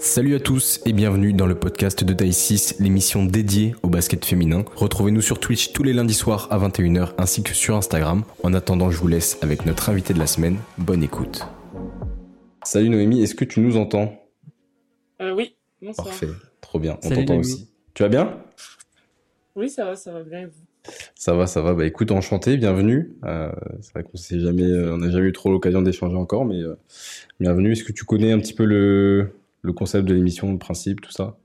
Salut à tous et bienvenue dans le podcast de Taille 6, l'émission dédiée au basket féminin. Retrouvez-nous sur Twitch tous les lundis soirs à 21h ainsi que sur Instagram. En attendant, je vous laisse avec notre invité de la semaine. Bonne écoute. Salut Noémie, est-ce que tu nous entends? Euh, Oui, bonsoir. Parfait, trop bien, on t'entend aussi. Tu vas bien? Oui, ça va, ça va bien et vous? Ça va, ça va. Bah écoute, enchanté, bienvenue. Euh, c'est vrai qu'on s'est jamais, euh, on n'a jamais eu trop l'occasion d'échanger encore, mais euh, bienvenue. Est-ce que tu connais un petit peu le, le concept de l'émission, le principe, tout ça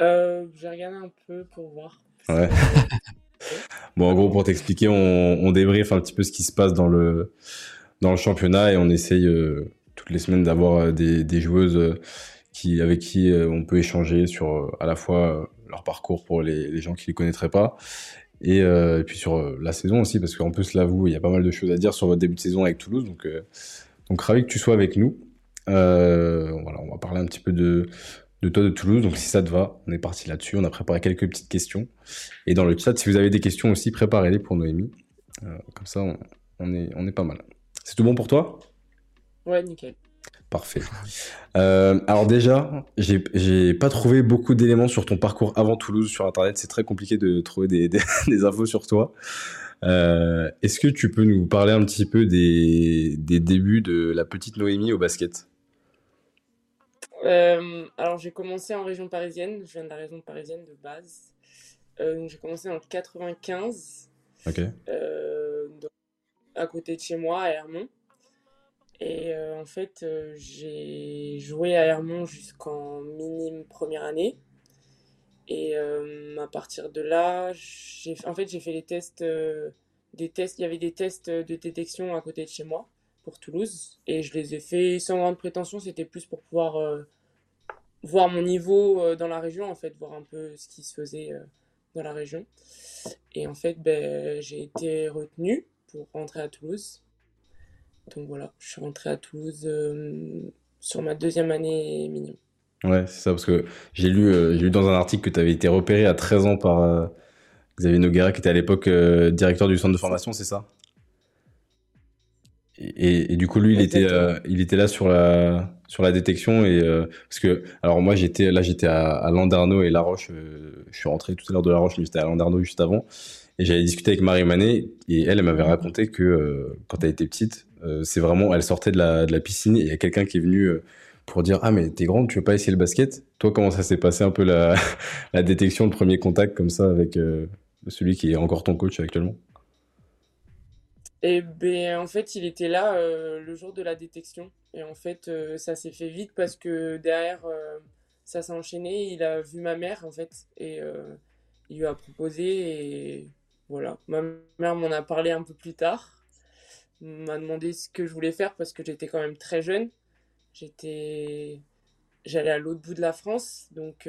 euh, J'ai regardé un peu pour voir. Ouais. bon, en gros, pour t'expliquer, on, on débriefe un petit peu ce qui se passe dans le, dans le championnat et on essaye euh, toutes les semaines d'avoir des, des joueuses qui, avec qui on peut échanger sur à la fois leur parcours pour les, les gens qui les connaîtraient pas. Et, euh, et puis sur euh, la saison aussi, parce qu'en plus, là, vous, il y a pas mal de choses à dire sur votre début de saison avec Toulouse. Donc, euh, donc ravi que tu sois avec nous. Euh, voilà, on va parler un petit peu de, de toi de Toulouse. Donc si ça te va, on est parti là-dessus. On a préparé quelques petites questions. Et dans le chat, si vous avez des questions aussi, préparez-les pour Noémie. Euh, comme ça, on, on, est, on est pas mal. C'est tout bon pour toi? Ouais, nickel. Parfait. Euh, alors déjà, j'ai pas trouvé beaucoup d'éléments sur ton parcours avant Toulouse sur Internet. C'est très compliqué de trouver des, des, des infos sur toi. Euh, Est-ce que tu peux nous parler un petit peu des, des débuts de la petite Noémie au basket? Euh, Alors j'ai commencé en région parisienne. Je viens de la région parisienne de base. Euh, j'ai commencé en 95. Ok. Euh, à côté de chez moi, à Hermont. Et en fait, j'ai joué à Hermont jusqu'en minime première année. Et à partir de là, j'ai en fait j'ai fait les tests, des tests. Il y avait des tests de détection à côté de chez moi pour Toulouse, et je les ai fait sans grande prétention. C'était plus pour pouvoir euh, voir mon niveau euh, dans la région, en fait, voir un peu ce qui se faisait euh, dans la région. Et en fait, ben, j'ai été retenu pour rentrer à Toulouse. Donc voilà, je suis rentré à Toulouse sur ma deuxième année minime. Ouais, c'est ça, parce que j'ai lu, lu dans un article que tu avais été repéré à 13 ans par Xavier Noguera, qui était à l'époque directeur du centre de formation, c'est ça? Et, du coup, lui, il était, euh, il était là sur la, sur la détection. Et, euh, parce que, alors moi, j'étais là, j'étais à, à Landerneau et La Roche. je suis rentré tout à l'heure de La Roche, mais j'étais à Landerneau juste avant. Et j'avais discuté avec Marie Manet et elle, elle m'avait raconté que euh, quand elle était petite, euh, c'est vraiment, elle sortait de la, de la piscine et il y a quelqu'un qui est venu euh, pour dire ah mais t'es grande, tu veux pas essayer le basket? Toi, comment ça s'est passé un peu la, la détection, le premier contact comme ça avec euh, celui qui est encore ton coach actuellement? Et ben en fait, il était là euh, le jour de la détection et en fait, euh, ça s'est fait vite parce que derrière, euh, ça s'est enchaîné. Il a vu ma mère en fait et il lui a proposé et voilà. Ma mère m'en a parlé un peu plus tard, m'a demandé ce que je voulais faire parce que j'étais quand même très jeune. J'étais, j'allais à l'autre bout de la France, donc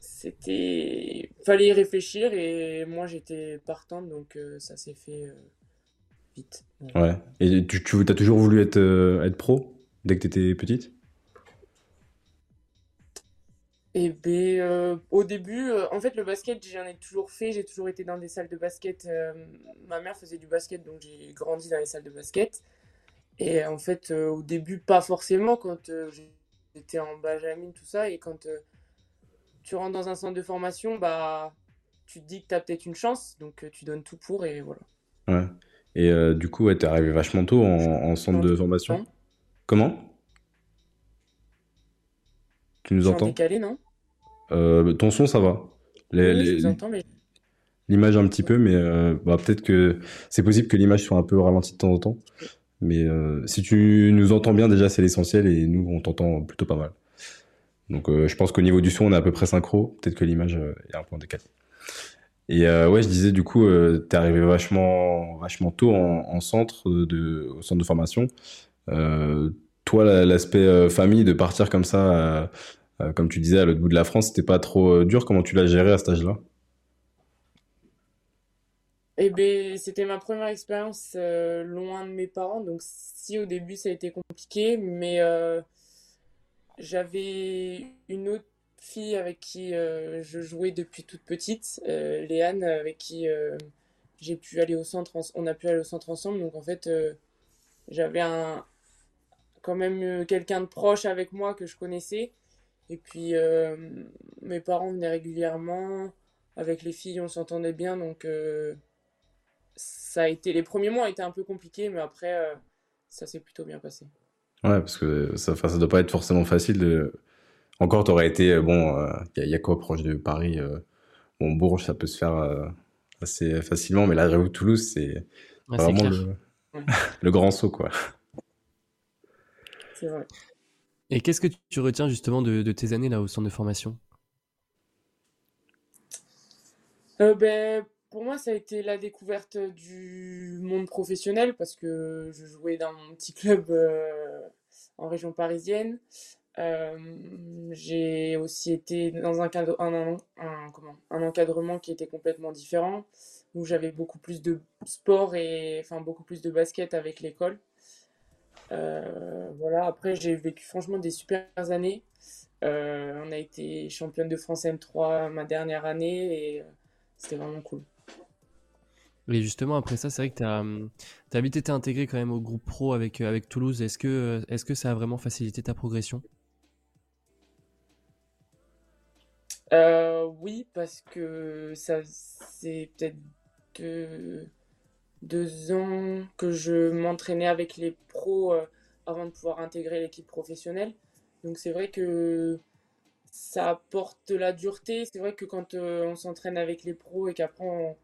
c'était, fallait y réfléchir et moi j'étais partante, donc euh, ça s'est fait euh, vite. Ouais. Et tu, tu as toujours voulu être, euh, être pro dès que tu étais petite? Et ben, au début, en fait, le basket, j'en ai toujours fait. J'ai toujours été dans des salles de basket. Ma mère faisait du basket, donc j'ai grandi dans les salles de basket. Et en fait, au début, pas forcément quand j'étais en Benjamin, tout ça. Et quand tu rentres dans un centre de formation, bah, tu te dis que tu as peut-être une chance, donc euh, tu donnes tout pour et voilà. Ouais. Et euh, du coup, ouais, t'es arrivé vachement tôt en, en centre de formation. Comment? Tu nous entends? décalé, non? euh, Ton son, ça va. Oui, entends, mais L'image un petit peu, mais euh, bah, peut-être que c'est possible que l'image soit un peu ralentie de temps en temps. Mais si tu nous entends bien, déjà, c'est l'essentiel et nous, on t'entend plutôt pas mal. Donc, euh, je pense qu'au niveau du son, on est à peu près synchro. Peut-être que l'image euh, est un en décalé. Et euh, ouais, je disais, du coup, euh, t'es arrivé vachement, vachement tôt en, en centre au centre de formation. Toi, la- l'aspect famille, de partir comme ça, comme tu disais, à l'autre bout de la France, c'était pas trop dur. Comment tu l'as géré à cet âge-là? Eh ben, c'était ma première expérience loin de mes parents, donc si au début ça a été compliqué, mais j'avais une autre fille avec qui euh, je jouais depuis toute petite, euh, Léane, avec qui euh, j'ai pu aller au centre, en- on a pu aller au centre ensemble, donc en fait j'avais quand même quelqu'un de proche avec moi que je connaissais. Et puis, mes parents venaient régulièrement. Avec les filles, on s'entendait bien. Donc, ça a été, les premiers mois étaient un peu compliqués, mais après, ça s'est plutôt bien passé. Ouais, parce que ça, ça doit pas être forcément facile de. Encore, t'aurais été, bon, il y, a quoi proche de Paris Bon, Bourges, ça peut se faire assez facilement, mais là, j'avoue, Toulouse, c'est vraiment le, le, grand saut, quoi. C'est vrai. Et qu'est-ce que tu retiens justement de, de, tes années là au centre de formation? Euh, ben, Pour moi, ça a été la découverte du monde professionnel parce que je jouais dans mon petit club euh, en région parisienne. Euh, j'ai aussi été dans un, cadre, un, comment, un encadrement qui était complètement différent, où j'avais beaucoup plus de sport et enfin beaucoup plus de basket avec l'école. Euh, voilà, après j'ai vécu franchement des super années. Euh, on a été championne de France M3 ma dernière année et c'était vraiment cool. Et justement, après ça, c'est vrai que tu as, as, vite été intégré quand même au groupe pro avec, avec Toulouse. Est-ce que, est -ce que ça a vraiment facilité ta progression? Euh, oui, parce que ça c'est peut-être deux, ans que je m'entraînais avec les pros euh, avant de pouvoir intégrer l'équipe professionnelle. Donc c'est vrai que ça apporte la dureté. C'est vrai que quand euh, on s'entraîne avec les pros et qu'après on,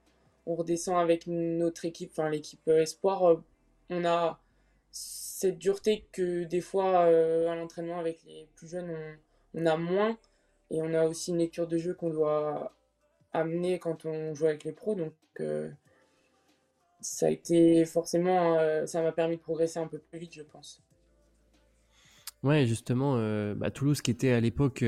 redescend avec notre équipe, enfin l'équipe espoir, on a cette dureté que des fois à l'entraînement avec les plus jeunes on a moins. Et on a aussi une lecture de jeu qu'on doit amener quand on joue avec les pros. Donc, euh, ça a été forcément, euh, ça m'a permis de progresser un peu plus vite, je pense. Ouais, justement, euh, bah, Toulouse qui était à l'époque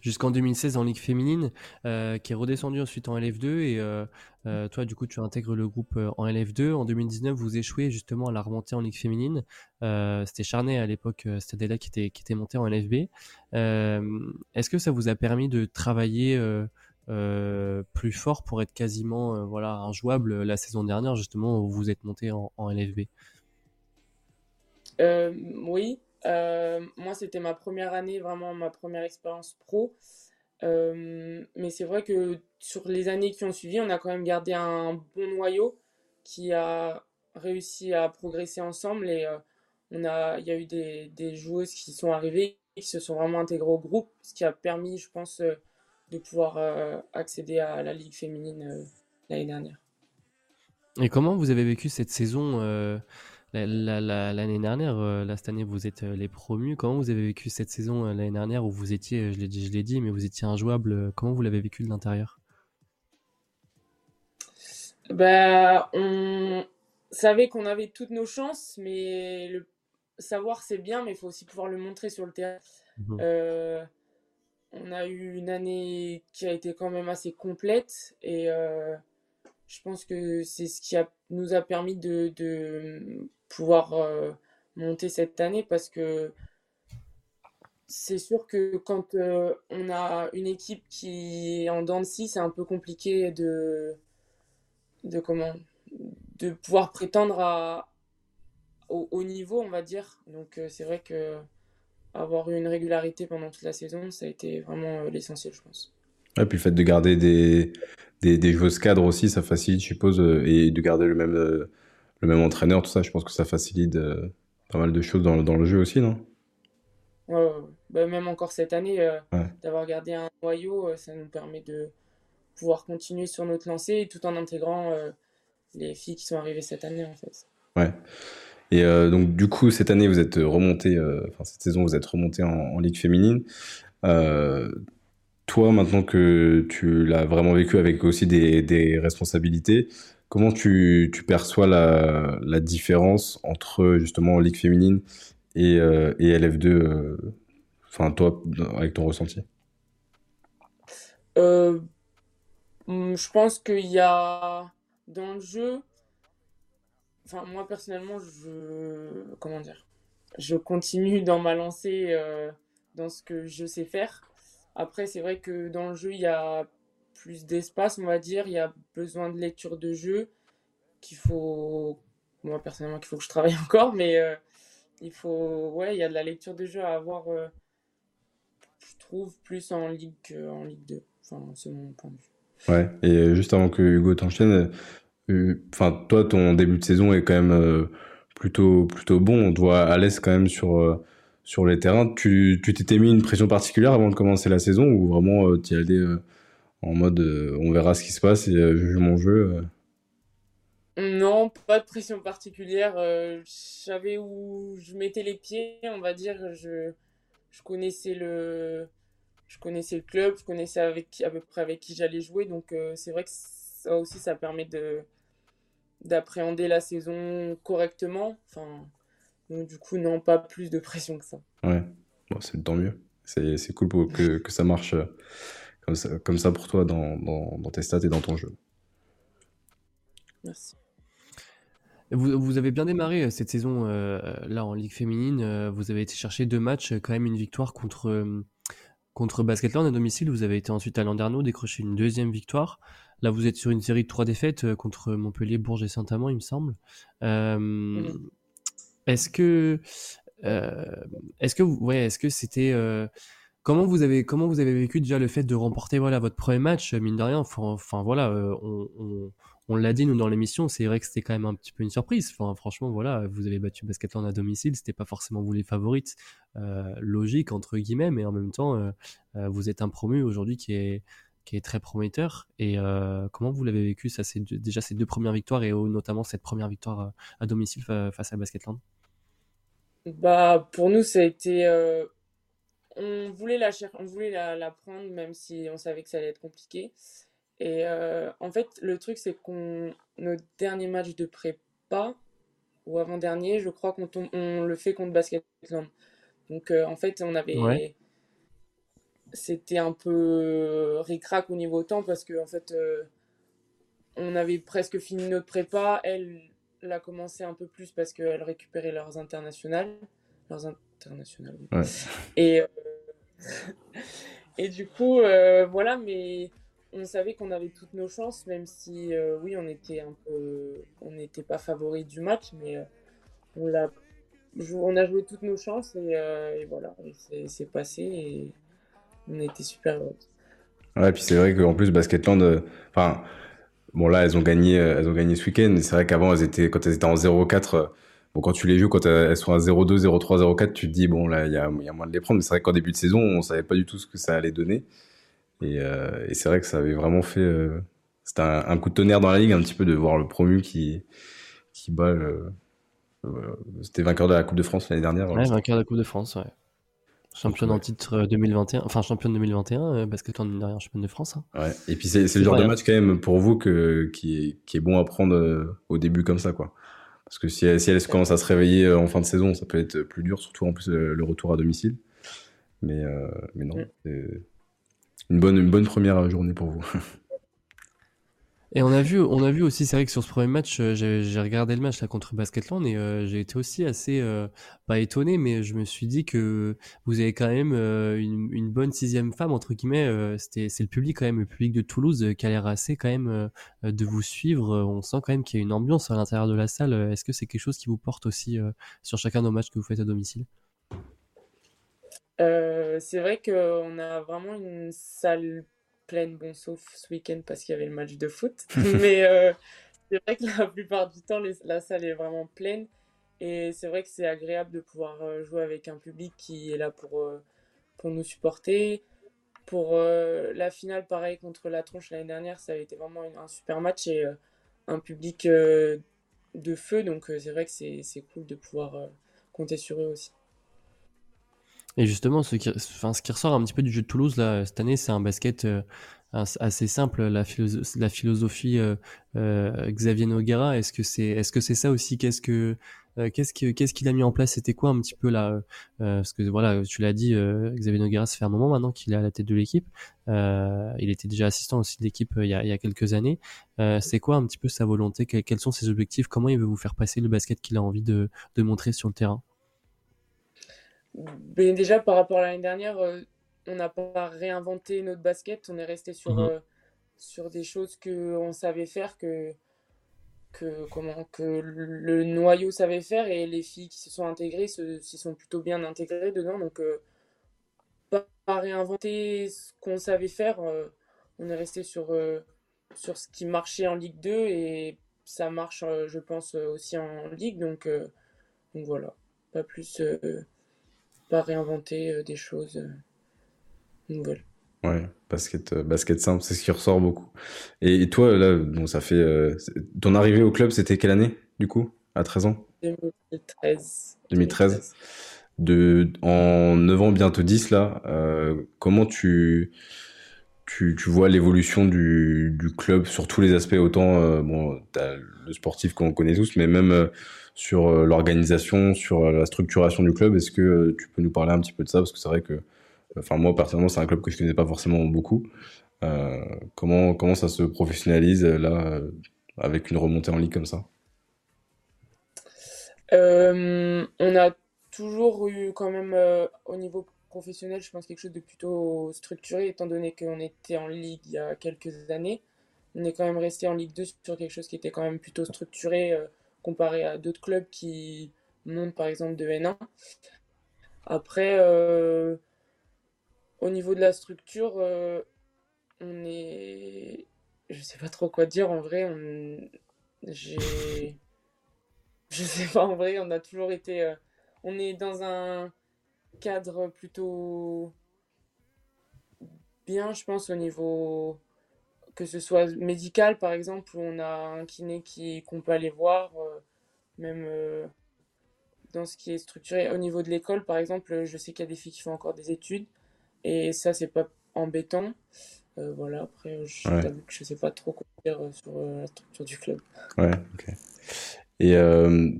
jusqu'en 2016 en Ligue féminine, qui est redescendu ensuite en LF2 et toi du coup tu intègres le groupe en LF2. En 2019 vous échouez justement à la remontée en Ligue féminine. C'était Charnay à l'époque, c'était là qui était, qui était monté en LFB. Est-ce que ça vous a permis de travailler plus fort pour être quasiment voilà injouable la saison dernière justement où vous êtes monté en, en LFB Oui, euh, moi, c'était ma première année, vraiment ma première expérience pro. Euh, mais c'est vrai que sur les années qui ont suivi, on a quand même gardé un bon noyau qui a réussi à progresser ensemble et euh, on a, il y a eu des, des, joueuses qui sont arrivées qui se sont vraiment intégrées au groupe, ce qui a permis, je pense, de pouvoir accéder à la Ligue féminine l'année dernière. Et comment vous avez vécu cette saison L'année dernière, euh, là, cette année, vous êtes euh, les promus. Comment vous avez vécu cette saison euh, l'année dernière où vous étiez, je l'ai dit, je l'ai dit, mais vous étiez injouable. Comment vous l'avez vécu de l'intérieur? Bah, On savait qu'on avait toutes nos chances, mais le savoir c'est bien, mais il faut aussi pouvoir le montrer sur le terrain. Mmh on a eu une année qui a été quand même assez complète et je pense que c'est ce qui a, nous a permis de pouvoir euh, monter cette année parce que c'est sûr que quand euh, on a une équipe qui est en dents de c'est un peu compliqué de, de, comment, de pouvoir prétendre à, au haut niveau, on va dire. Donc euh, c'est vrai que avoir une régularité pendant toute la saison, ça a été vraiment l'essentiel, je pense. Et puis le fait de garder des, des, des joueuses cadres aussi, ça facilite, je suppose, et de garder le même le même entraîneur, tout ça, je pense que ça facilite euh, pas mal de choses dans, dans, le jeu aussi, non? Ouais, bah, Même encore cette année, euh, d'avoir gardé un noyau, euh, ça nous permet de pouvoir continuer sur notre lancée tout en intégrant les filles qui sont arrivées cette année, en fait. Ouais. Et donc, du coup, cette année, vous êtes remonté, enfin, cette saison, vous êtes remonté en, Ligue féminine. toi, maintenant que tu l'as vraiment vécu avec aussi des, des responsabilités, Comment tu, perçois la, différence entre justement Ligue féminine et, euh, et LF2, euh, enfin toi, avec ton ressenti? Euh, hmm, Je pense qu'il y a dans le jeu, moi personnellement, je continue dans ma lancée dans ce que je sais faire. Après, c'est vrai que dans le jeu, il y a plus d'espace, on va dire. Il y a besoin de lecture de jeu qu'il faut, moi personnellement, qu'il faut que je travaille encore, mais euh, il faut, ouais, il y a de la lecture de jeu à avoir, je trouve, plus en Ligue qu'en Ligue 2. Enfin, c'est mon point de vue. Ouais, et juste avant que Hugo t'enchaîne, enfin, toi, ton début de saison est quand même plutôt, plutôt bon. On te voit à l'aise quand même sur, sur les terrains. Tu t'étais mis une pression particulière avant de commencer la saison ou vraiment tu y allais en mode on verra ce qui se passe et je joue mon jeu non, pas de pression particulière. Euh, je savais où je mettais les pieds, on va dire. Je, je connaissais le, je connaissais le club, je connaissais avec à peu près avec qui j'allais jouer. Donc euh, c'est vrai que ça aussi, ça permet de d'appréhender la saison correctement. Enfin, donc du coup, non, pas plus de pression que ça. Ouais, bon, c'est tant mieux. C'est cool pour que, que ça marche euh, comme ça, comme ça pour toi dans, dans, dans tes stats et dans ton jeu. Merci. Vous, vous, avez bien démarré euh, cette saison euh, là en Ligue féminine. Euh, vous avez été chercher deux matchs, quand même une victoire contre, contre Basketland à domicile. Vous avez été ensuite à Landerneau décrocher une deuxième victoire. Là, vous êtes sur une série de trois défaites contre Montpellier, Bourges et Saint-Amand, il me semble. Est-ce que, est-ce que, ouais, est-ce que c'était Comment vous avez comment vous vécu déjà le fait de remporter voilà votre premier match mine de rien voilà on, on, l'a dit nous dans l'émission, c'est vrai que c'était quand même un petit peu une surprise. Franchement, voilà, vous avez battu Basketland à domicile, c'était pas forcément vous les favorites, euh, logique entre guillemets, mais en même temps, euh, euh, vous êtes un promu aujourd'hui qui est très prometteur. Et comment vous l'avez vécu c'est déjà ces deux premières victoires et notamment cette première victoire à domicile face à Basketland? Bah pour nous, ça a été on voulait la on voulait la prendre même si on savait que ça allait être compliqué. Et euh, en fait, le truc, c'est qu'on notre dernier match de prépa, ou avant-dernier, je crois qu'on on le fait contre Basketland. Donc, euh, en fait, on avait. C'était un peu ric-rac au niveau temps parce que, en fait, euh, on avait presque fini notre prépa. Elle l'a commencé un peu plus parce qu'elle récupérait leurs internationales. Leurs internationales. Et, et du coup, voilà, mais on savait qu'on avait toutes nos chances, même si euh, oui, on était un peu, on n'était pas favori du match, mais euh, on l'a, on a joué toutes nos chances et, euh, voilà, c'est passé et on était super heureux. Ouais, puis c'est vrai qu'en plus Basketland, enfin, bon là elles ont gagné, elles ont gagné ce week-end. C'est vrai qu'avant quand elles étaient en 0-4. Bon, quand tu les joues, quand elles sont à 0-2, 0-3, 0-4, tu te dis, bon, là, il y a, y a moins de les prendre. Mais c'est vrai qu'en début de saison, on savait pas du tout ce que ça allait donner. Euh, et, c'est vrai que ça avait vraiment fait. Euh, c'était un, coup de tonnerre dans la ligue, un petit peu, de voir le promu qui, qui bat le. C'était vainqueur de la Coupe de France l'année dernière. Ouais, vainqueur de la Coupe de France, ouais. Championne en titre 2021, enfin championne 2021, basket en derrière championne de France. Hein. Ouais. Et puis c'est le genre de match quand même pour vous que, qui, est, qui est bon à prendre euh, au début comme ça, quoi. Parce que si elle, si elle commence à se réveiller en fin de saison, ça peut être plus dur, surtout en plus le retour à domicile. Mais, mais non, mm une bonne, une bonne première journée pour vous. Et on a vu, aussi, c'est vrai que sur ce premier match, euh, j'ai regardé le match là contre Basketland et euh, j'ai été aussi assez, euh, pas étonné, mais je me suis dit que vous avez quand même une, bonne sixième femme entre guillemets. C'était, c'est le public quand même, le public de Toulouse qui a l'air assez quand même de vous suivre. On sent quand même qu'il y a une ambiance à l'intérieur de la salle. Est-ce que c'est quelque chose qui vous porte aussi sur chacun de nos matchs que vous faites à domicile? C'est vrai qu'on a vraiment une salle pleine, bon, sauf ce week-end parce qu'il y avait le match de foot. Mais euh, c'est vrai que la plupart du temps, la salle est vraiment pleine. Et c'est vrai que c'est agréable de pouvoir euh, jouer avec un public qui est là pour, pour nous supporter. Pour la finale, pareil, contre la tronche l'année dernière, ça a été vraiment un super match et un public de feu. Donc c'est vrai que c'est cool de pouvoir compter sur eux aussi. Et justement, ce qui, enfin, ce qui ressort un petit peu du jeu de Toulouse là, cette année, c'est un basket euh, assez simple. La, la philosophie euh, euh, Xavier Noguera, est-ce que c'est est -ce c'est ça aussi? Qu'est-ce que qu'est-ce qu'il a mis en place? C'était quoi un petit peu là Parce que voilà, tu l'as dit, Xavier Noguera, ça fait un moment maintenant qu'il est à la tête de l'équipe. il était déjà assistant aussi de l'équipe il, y a, il y a quelques années. c'est quoi un petit peu sa volonté? Quels sont ses objectifs? Comment il veut vous faire passer le basket qu'il a envie de, de montrer sur le terrain? Ben, déjà, par rapport à l'année dernière, euh, on n'a pas réinventé notre basket. On est resté sur, mhm. euh, sur des choses qu'on savait faire, que, que, comment, que le noyau savait faire et les filles qui se sont intégrées se, sont plutôt bien intégrées dedans. Donc, pas, réinventer ce qu'on savait faire. on est resté sur, sur ce qui marchait en Ligue 2 et ça marche, je pense, aussi en Ligue. Donc, donc voilà, pas plus, pas réinventer des choses nouvelles. Ouais, basket, euh, basket simple, c'est ce qui ressort beaucoup. Et, toi, là, bon, ça fait. Euh, ton arrivée au club, c'était quelle année, du coup À 13 ans? 2013. 2013. De, en 9 ans, bientôt 10, là, euh, comment tu, tu, vois l'évolution du, club sur tous les aspects Autant, as le sportif qu'on connaît tous, mais même sur l'organisation, sur la structuration du club. Est-ce que tu peux nous parler un petit peu de ça? Parce que c'est vrai que Enfin, moi, personnellement, c'est un club que je connais pas forcément beaucoup. Euh, comment, comment ça se professionnalise là, euh, avec une remontée en ligue comme ça? Euh, On a toujours eu quand même au niveau professionnel, je pense quelque chose de plutôt structuré, étant donné qu'on était en ligue il y a quelques années. On est quand même resté en Ligue 2 sur quelque chose qui était quand même plutôt structuré comparé à d'autres clubs qui montent par exemple de N1. Après, au niveau de la structure, euh, on est. Je sais pas trop quoi dire en vrai. On... J'ai. Je sais pas en vrai, on a toujours été. Euh, on est dans un cadre plutôt bien, je pense, au niveau. Que ce soit médical par exemple, où on a un kiné qui qu'on peut aller voir, euh, même dans ce qui est structuré. Au niveau de l'école, par exemple, je sais qu'il y a des filles qui font encore des études. Et ça, c'est pas embêtant. Euh, voilà, après, je ouais. t'avoue que je sais pas trop quoi dire euh, sur euh, la structure du club. Ouais, ok. Et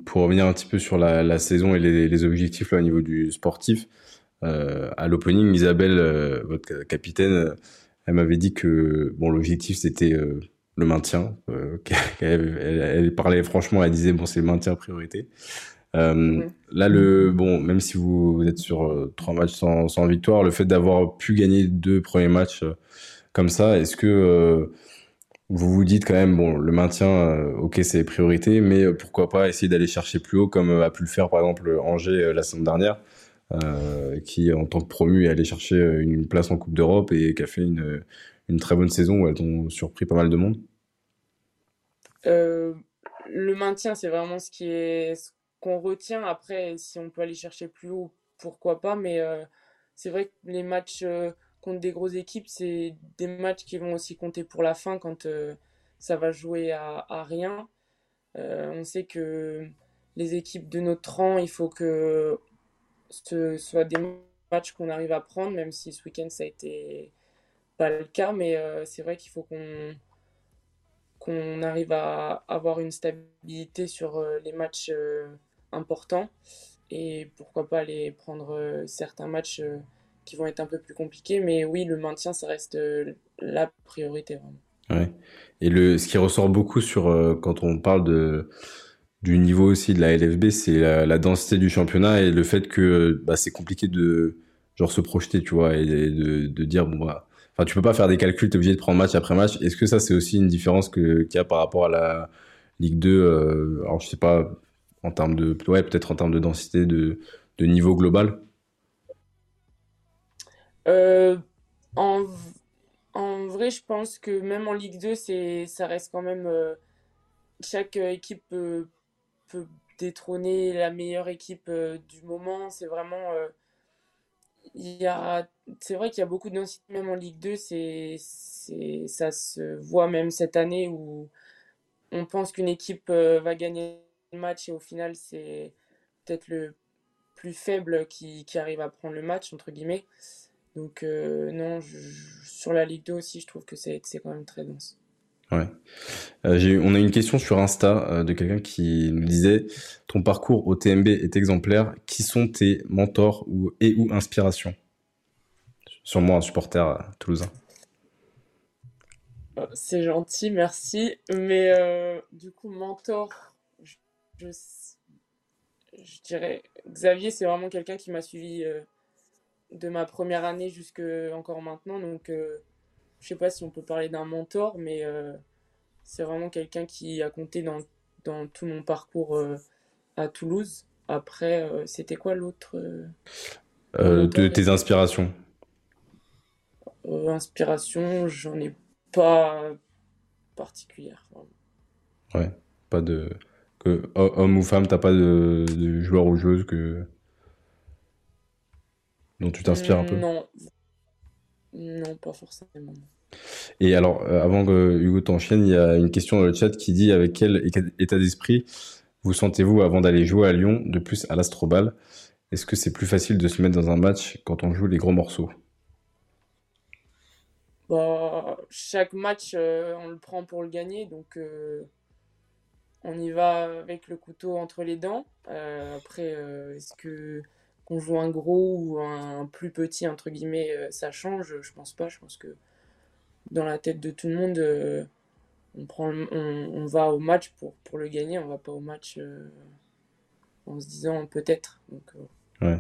pour revenir un petit peu sur la, la saison et les, les, objectifs là, au niveau du sportif, à l'opening, Isabelle, votre capitaine, elle m'avait dit que bon, l'objectif c'était le maintien. Elle, elle, elle, parlait franchement, elle disait bon, c'est le maintien priorité. Euh. Là, le bon, même si vous, êtes sur euh, trois matchs sans, sans, victoire, le fait d'avoir pu gagner deux premiers matchs euh, comme ça, est-ce que vous vous dites quand même, bon, le maintien, ok, c'est priorité, mais pourquoi pas essayer d'aller chercher plus haut, comme a pu le faire par exemple Angers la semaine dernière, qui en tant que promu est allé chercher une place en Coupe d'Europe et qui a fait une, très bonne saison où elles ont surpris pas mal de monde. le maintien, c'est vraiment ce qui est qu'on retient. Après, si on peut aller chercher plus haut, pourquoi pas. Mais euh, c'est vrai que les matchs euh, contre des grosses équipes, c'est des matchs qui vont aussi compter pour la fin quand euh, ça va jouer à, rien. on sait que les équipes de notre rang, il faut que ce soit des matchs qu'on arrive à prendre, même si ce week-end ça a été pas le cas. Mais c'est vrai qu'il faut qu'on qu'on arrive à avoir une stabilité sur les matchs important et pourquoi pas aller prendre euh, certains matchs euh, qui vont être un peu plus compliqués. Mais oui, le maintien, ça reste euh, la priorité Ouais. Et le, ce qui ressort beaucoup sur quand on parle de du niveau aussi de la LFB, c'est la, densité du championnat et le fait que bah, c'est compliqué de genre se projeter, tu vois, et de, de dire bon bah, enfin tu peux pas faire des calculs, t'es obligé de prendre match après match. Est-ce que ça c'est aussi une différence que qu'il y a par rapport à la Ligue 2 Alors je sais pas en termes de ouais peut-être en termes de densité de, de niveau global? Euh, en, vrai je pense que même en Ligue 2 c'est ça reste quand même euh, chaque équipe peut, détrôner la meilleure équipe euh, du moment. C'est vraiment c'est vrai qu'il y a beaucoup de même en Ligue 2 c'est ça se voit même cette année où on pense qu'une équipe va gagner match et au final c'est peut-être le plus faible qui, qui, arrive à prendre le match entre guillemets donc euh, non sur la Ligue 2 aussi je trouve que c'est quand même très dense. Ouais. Euh, on a une question sur Insta euh, de quelqu'un qui nous disait ton parcours au TMB est exemplaire. Qui sont tes mentors ou, et ou inspirations? Sûrement un supporter toulousain. C'est gentil, merci. Mais du coup, mentor, je, dirais, Xavier, c'est vraiment quelqu'un qui m'a suivi de ma première année jusqu'à encore maintenant. Donc, euh, je sais pas si on peut parler d'un mentor, mais euh, c'est vraiment quelqu'un qui a compté dans dans tout mon parcours à Toulouse. Après, c'était quoi l'autre De tes inspirations Inspiration, j'en ai pas particulière. Ouais, pas de. Que, homme ou femme, t'as pas de, de joueur ou joueuse que dont tu t'inspires un peu Non. Non, pas forcément. Et alors, euh, avant que Hugo t'enchaîne, il y a une question dans le chat qui dit avec quel état d'esprit vous sentez-vous avant d'aller jouer à Lyon, de plus à l'Astrobal? Est-ce que c'est plus facile de se mettre dans un match quand on joue les gros morceaux? Bah, Chaque match, euh, on le prend pour le gagner, donc euh, on y va avec le couteau entre les dents. après, est-ce que qu'on joue un gros ou un plus petit, entre guillemets, euh, ça change. Je pense pas. Je pense que dans la tête de tout le monde, euh, on, prend, on, va au match pour, pour le gagner. On va pas au match euh, en se disant peut-être. Donc, ouais.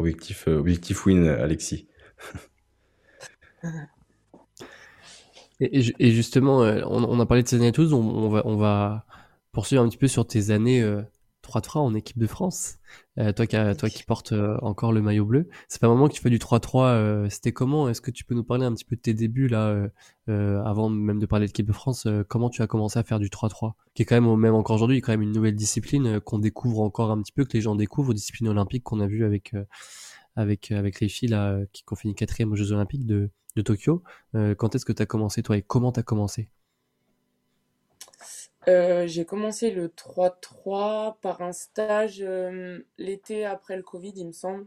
Objectif, objectif win, Alexis. et, justement, on, a parlé de ces années tous. On, on, va, on va poursuivre un petit peu sur tes années 3-3 en équipe de France. Euh, toi, qui, toi qui portes euh, encore le maillot bleu, c'est pas un moment que tu fais du 3-3. Euh, c'était comment? Est-ce que tu peux nous parler un petit peu de tes débuts là, avant même de parler de l'équipe de France Comment tu as commencé à faire du 3-3 Qui est quand même, même encore aujourd'hui, quand même une nouvelle discipline qu'on découvre encore un petit peu, que les gens découvrent, discipline olympique qu'on a vu avec avec avec les filles là qui ont fini quatrième aux Jeux Olympiques de, de Tokyo. quand est-ce que tu as commencé toi et comment tu as commencé? Euh, j'ai commencé le 3-3 par un stage euh, l'été après le Covid, il me semble.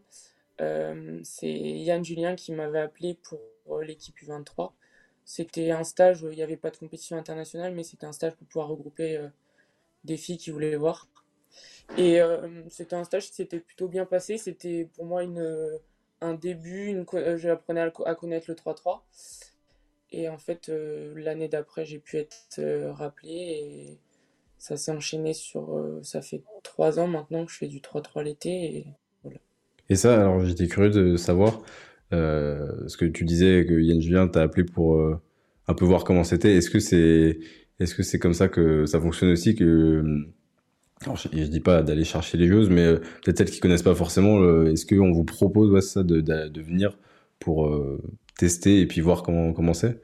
Euh, c'est Yann Julien qui m'avait appelé pour l'équipe U23. C'était un stage il n'y avait pas de compétition internationale, mais c'était un stage pour pouvoir regrouper des filles qui voulaient voir. Et c'était un stage qui s'était plutôt bien passé. C'était pour moi une, un début, une, j'apprenais à, connaître le 3-3. Et en fait, euh, l'année d'après, j'ai pu être euh, rappelé et ça s'est enchaîné sur. Euh, ça fait trois ans maintenant que je fais du 3-3 l'été. Et, ça, alors j'étais curieux de savoir, ce que tu disais que Yann Julien t'a appelé pour un peu voir comment c'était. Est-ce que c'est est -ce c'est comme ça que ça fonctionne aussi que. Je, ne dis pas d'aller chercher les joueuses, mais peut-être celles qui connaissent pas forcément, est-ce qu'on vous propose ça de venir pour tester et puis voir comment comment c'est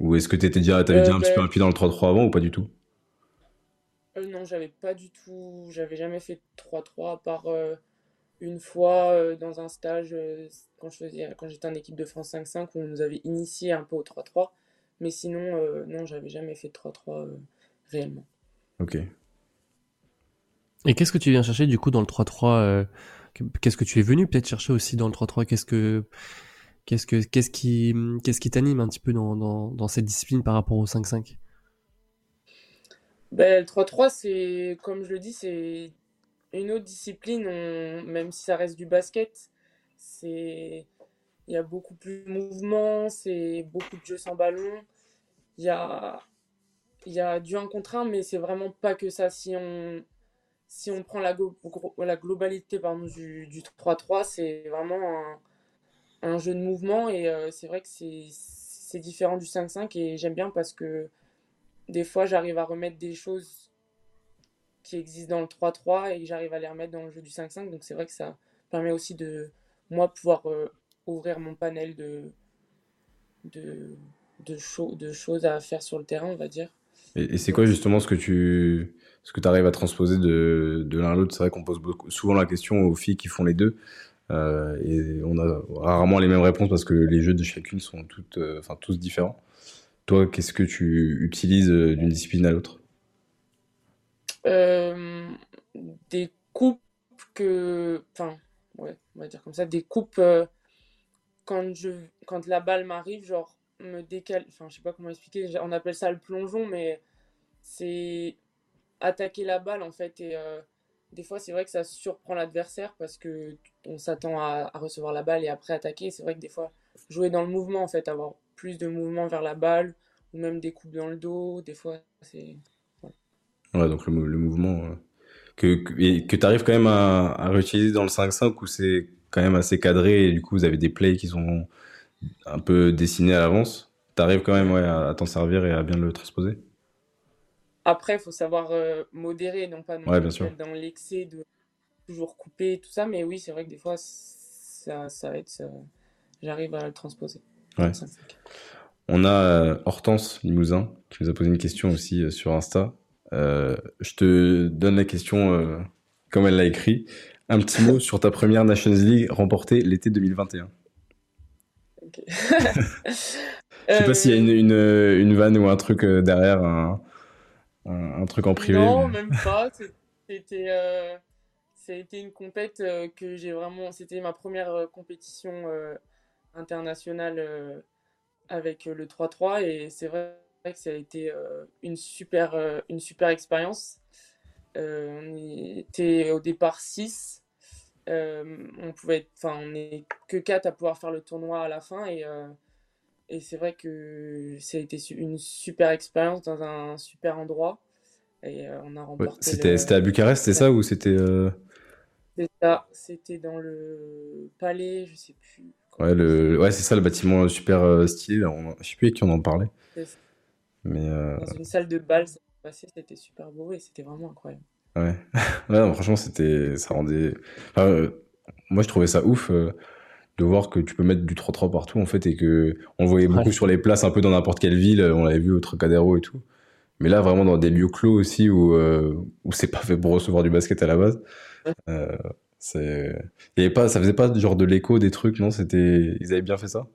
Ou est-ce que tu étais déjà, avais déjà un petit peu un pied dans le 3-3 avant ou pas du tout? Euh, Non, j'avais pas du tout, j'avais jamais fait 3-3 à part euh, une fois euh, dans un stage quand je faisais quand j'étais en équipe de France 5-5 où on nous avait initié un peu au 3-3. Mais sinon, non, j'avais jamais fait 3-3 réellement. Ok. Et qu'est-ce que tu viens chercher du coup dans le 3-3 Qu'est-ce que tu es venu peut-être chercher aussi dans le 3-3 Qu'est-ce que Qu'est-ce que qu'est-ce qui qu'est-ce qui t'anime un petit peu dans, dans, dans, cette discipline par rapport au 5-5 ben, Le 3-3, c'est comme je le dis, c'est une autre discipline, même si ça reste du basket. C'est il y a beaucoup plus de mouvement, c'est beaucoup de jeux sans ballon. Il y a il y a du 1 contre 1, mais c'est vraiment pas que ça. Si on si on prend la, la globalité pardon, du 3-3, c'est vraiment un un jeu de mouvement et euh, c'est vrai que c'est différent du 5-5 et j'aime bien parce que des fois j'arrive à remettre des choses qui existent dans le 3-3 et j'arrive à les remettre dans le jeu du 5-5 donc c'est vrai que ça permet aussi de moi pouvoir euh, ouvrir mon panel de de, de, de, choses à faire sur le terrain on va dire. Et, c'est quoi justement ce que tu ce que arrives à transposer de l'un à l'autre? C'est vrai qu'on pose souvent la question aux filles qui font les deux euh, et on a rarement les mêmes réponses parce que les jeux de chacune sont toutes, euh, tous différents. Toi, qu'est-ce que tu utilises euh, d'une discipline à l'autre? Des coupes que, enfin, ouais, on va dire comme ça, des coupes quand je, quand la balle m'arrive, genre me décale, enfin, je sais pas comment expliquer, on appelle ça le plongeon, mais c'est attaquer la balle en fait et des fois, c'est vrai que ça surprend l'adversaire parce que on s'attend à, recevoir la balle et après attaquer. C'est vrai que des fois, jouer dans le mouvement, en fait, avoir plus de mouvement vers la balle ou même des coupes dans le dos, des fois, c'est. Ouais. donc le, mouvement. Euh, que, que, tu arrives quand même à, réutiliser dans le 5-5 où c'est quand même assez cadré et du coup, vous avez des plays qui sont un peu dessinés à l'avance? Tu arrives quand même ouais, à, t'en servir et à bien le transposer? Après, il faut savoir modérer, non pas non dans l'excès de toujours couper, tout ça. Mais oui, c'est vrai que des fois, ça, ça aide. J'arrive à le transposer. On a Hortense Limousin qui nous a posé une question aussi sur Insta. je te donne la question comme elle l'a écrit. Un petit mot sur ta première Nations League remportée l'été 2021. Ok. Je sais pas s'il y a une, une, vanne ou un truc euh, derrière, un, un, truc en privé. Non, même pas. C'était euh, une compète euh, que j'ai vraiment. C'était ma première compétition internationale avec le 3-3 et c'est vrai que ça a été une super, une super expérience. on était au départ 6 euh, on pouvait enfin on est que 4 à pouvoir faire le tournoi à la fin et, euh, et c'est vrai que ça a été une super expérience dans un super endroit et euh, on a remporté c'était à Bucarest c'est ça ou c'était c'était ça c'était dans le palais je sais plus ouais le ouais c'est ça le bâtiment super style je sais plus avec qui on en parlait mais dans une salle de bal c'était super beau et c'était vraiment incroyable Ouais. franchement, c'était, ça rendait. Euh, moi, je trouvais ça ouf euh, de voir que tu peux mettre du 3-3 partout, en fait, et que on voyait beaucoup sur les places, un peu dans n'importe quelle ville. On l'avait vu au Trocadéro et tout. Mais là, vraiment dans des lieux clos aussi où, euh, où c'est pas fait pour recevoir du basket à la base. c'est, il y avait pas, ça faisait pas genre de l'écho des trucs, non? C'était, ils avaient bien fait ça?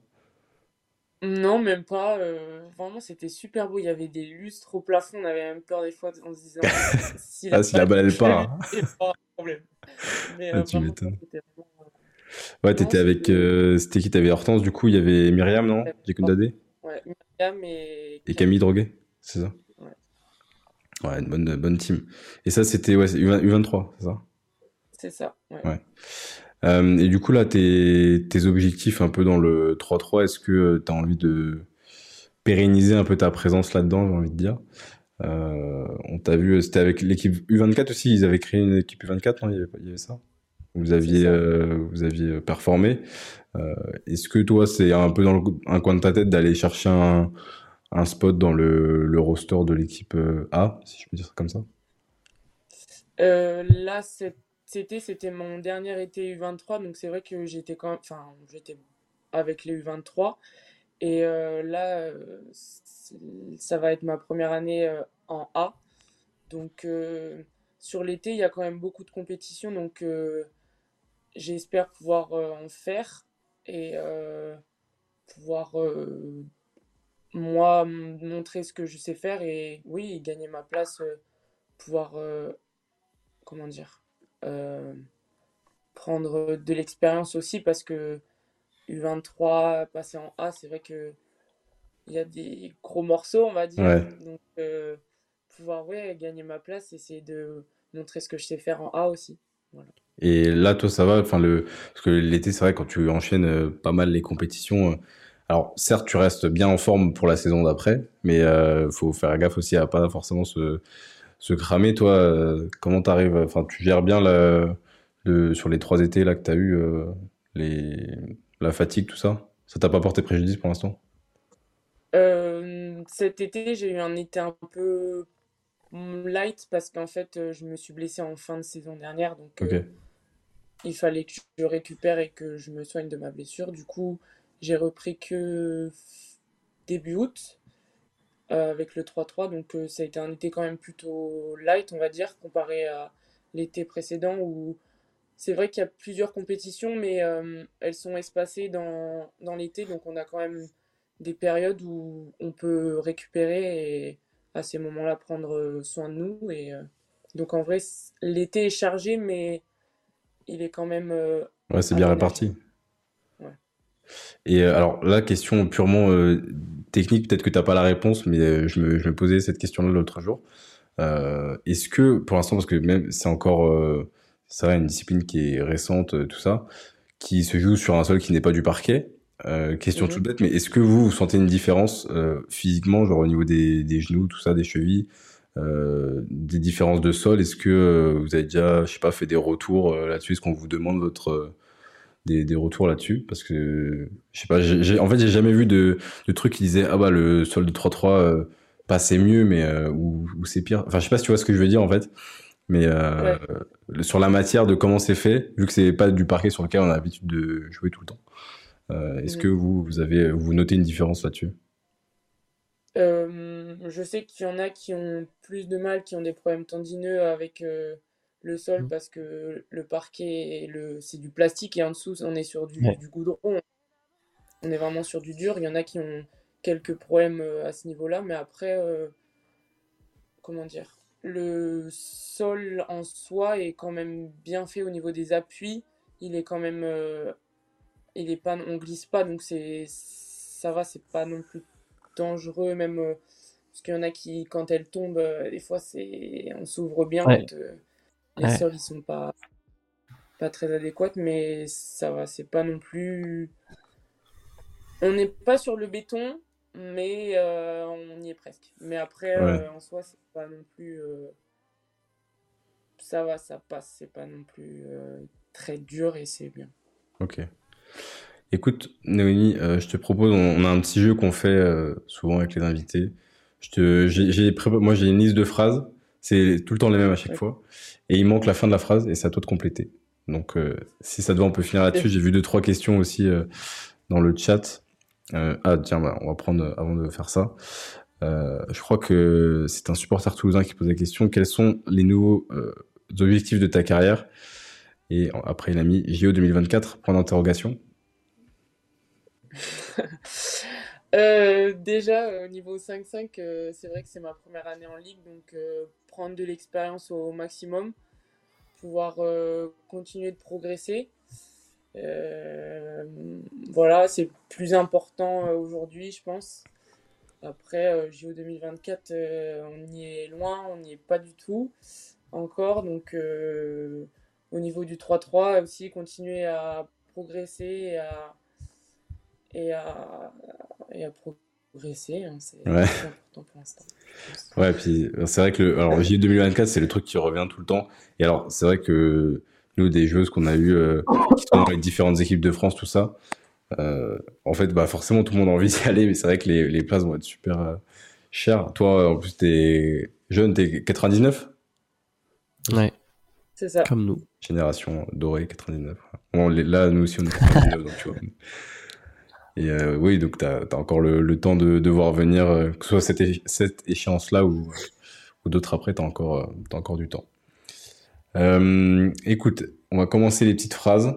Non, même pas. Euh, vraiment, c'était super beau. Il y avait des lustres au plafond. On avait même peur des fois en se disant si ah, si la balle elle part. Hein. pas un problème. Mais euh, tu m'étonnes. Euh, ouais, t'étais avec. c'était qui T'avais Hortense, du coup, il y avait Myriam, non? Jekundade Ouais, Myriam et. Et Camille Droguet, c'est ça? Ouais. Ouais, une bonne, bonne team. Et ça, c'était ouais, U23, c'est ça? C'est ça, ouais. ouais. Euh, et du coup, là, tes, tes objectifs un peu dans le 3-3, est-ce que tu as envie de pérenniser un peu ta présence là-dedans, j'ai envie de dire? Euh, On t'a vu, c'était avec l'équipe U24 aussi, ils avaient créé une équipe U24, non? Il y, avait, il y avait ça? Vous aviez, euh, vous aviez performé. Euh, est-ce que toi, c'est un peu dans un coin de ta tête d'aller chercher un, un, spot dans le, le roster de l'équipe euh, A, si je peux dire ça comme ça? Euh, Là, c'est c'était c'était mon dernier été U23 donc c'est vrai que j'étais quand enfin j'étais avec les U23 et euh, là euh, ça va être ma première année euh, en A. Donc sur l'été il y a quand même beaucoup de compétitions donc j'espère pouvoir en faire et pouvoir moi montrer ce que je sais faire et oui gagner ma place pouvoir comment dire euh, prendre de l'expérience aussi parce que U23, passer en A, c'est vrai que il y a des gros morceaux, on va dire. Donc, euh, pouvoir ouais, gagner ma place, essayer de montrer ce que je sais faire en A aussi. Et là, toi, ça va enfin, le... Parce que l'été, c'est vrai, quand tu enchaînes euh, pas mal les compétitions, alors certes, tu restes bien en forme pour la saison d'après, mais il faut faire gaffe aussi à pas forcément se se cramer, toi, euh, comment t'arrives Enfin, tu gères bien le, sur les trois étés là que t'as eu euh, les, la fatigue, tout ça? Ça t'a pas porté préjudice pour l'instant? Euh, Cet été, j'ai eu un été un peu light parce qu'en fait, je me suis blessé en fin de saison dernière, donc il fallait que je récupère et que je me soigne de ma blessure. Du coup, j'ai repris que début août. Euh, avec le 3-3. Donc euh, ça a été un été quand même plutôt light, on va dire, comparé à l'été précédent où c'est vrai qu'il y a plusieurs compétitions, mais euh, elles sont espacées dans, dans l'été. Donc on a quand même des périodes où on peut récupérer et à ces moments-là prendre soin de nous. Et, donc en vrai, l'été est chargé, mais il est quand même... ouais, c'est bien réparti. Et alors la question purement technique, peut-être que tu n'as pas la réponse, mais euh, je me, je me posais cette question-là l'autre jour. Euh, Est-ce que, pour l'instant, parce que même c'est encore, euh, c'est vrai, une discipline qui est récente, euh, tout ça, qui se joue sur un sol qui n'est pas du parquet. Euh, question mhm. toute bête, mais est-ce que vous, vous sentez une différence euh, physiquement, genre au niveau des, des, genoux, tout ça, des chevilles, euh, des différences de sol Est-ce que vous avez déjà, je sais pas, fait des retours là-dessus? Est-ce qu'on vous demande votre des, des retours là-dessus? Parce que je sais pas, j'ai, en fait j'ai jamais vu de, de truc qui disait ah bah le sol de 3-3 euh, pas c'est mieux, mais ou, c'est pire. Enfin, je sais pas si tu vois ce que je veux dire en fait. Mais sur la matière de comment c'est fait, vu que c'est pas du parquet sur lequel on a l'habitude de jouer tout le temps, est-ce que vous, vous avez vous notez une différence là-dessus? Je sais qu'il y en a qui ont plus de mal, qui ont des problèmes tendineux avec le sol mmh. parce que le parquet, le, c'est du plastique et en dessous, on est sur du, du, goudron. On est vraiment sur du dur. Il y en a qui ont quelques problèmes euh, à ce niveau-là, mais après, euh, comment dire, le sol en soi est quand même bien fait au niveau des appuis. Il est quand même, euh, il est pas, on glisse pas, donc c'est, ça va, c'est pas non plus dangereux, même parce qu'il y en a qui, quand elles tombent, des fois, c'est, on s'ouvre bien. Les sols, ils sont pas, pas très adéquats, mais ça va, c'est pas non plus. On n'est pas sur le béton, mais euh, on y est presque. Mais après, euh, en soi, c'est pas non plus. Euh, ça va, ça passe, c'est pas non plus très dur et c'est bien. Ok. Écoute, Noémie, je te propose, on, a un petit jeu qu'on fait souvent avec les invités. Je te, j'ai, moi, j'ai une liste de phrases. C'est tout le temps les mêmes à chaque fois et il manque la fin de la phrase et c'est à toi de compléter. Donc, euh, si ça te va, on peut finir là-dessus. J'ai vu deux, trois questions aussi euh, dans le chat. Euh, ah, tiens, bah, on va prendre avant de faire ça. je crois que c'est un supporter toulousain qui pose la question. Quels sont les nouveaux objectifs de ta carrière? Et après, il a mis JO 2024, point d'interrogation. déjà, au niveau 5-5, c'est vrai que c'est ma première année en ligue, donc prendre de l'expérience au maximum, pouvoir euh, continuer de progresser. Euh, voilà, c'est plus important euh, aujourd'hui, je pense. Après, JO 2024, on y est loin, on n'y est pas du tout encore. Donc, au niveau du 3-3, aussi continuer à progresser et à, et à, et à progresser. Hein, c'est ouais. important pour l'instant. Ouais, puis c'est vrai que le, alors J 2024, c'est le truc qui revient tout le temps. Et alors, c'est vrai que nous, des joueuses qu'on a eu euh, qui sont dans les différentes équipes de France, tout ça, euh, en fait, bah forcément, tout le monde a envie d'y aller, mais c'est vrai que les, les, places vont être super euh, chères. Toi, en plus, t'es jeune, t'es 99 Ouais. C'est ça. Comme nous. Génération dorée, 99. Bon, là, nous aussi, on est 99, donc tu vois. Et euh, oui, donc tu as, encore le, temps de, voir venir, euh, que ce soit cette, échéance-là ou, ou d'autres après, tu as, euh, encore du temps. écoute, on va commencer les petites phrases.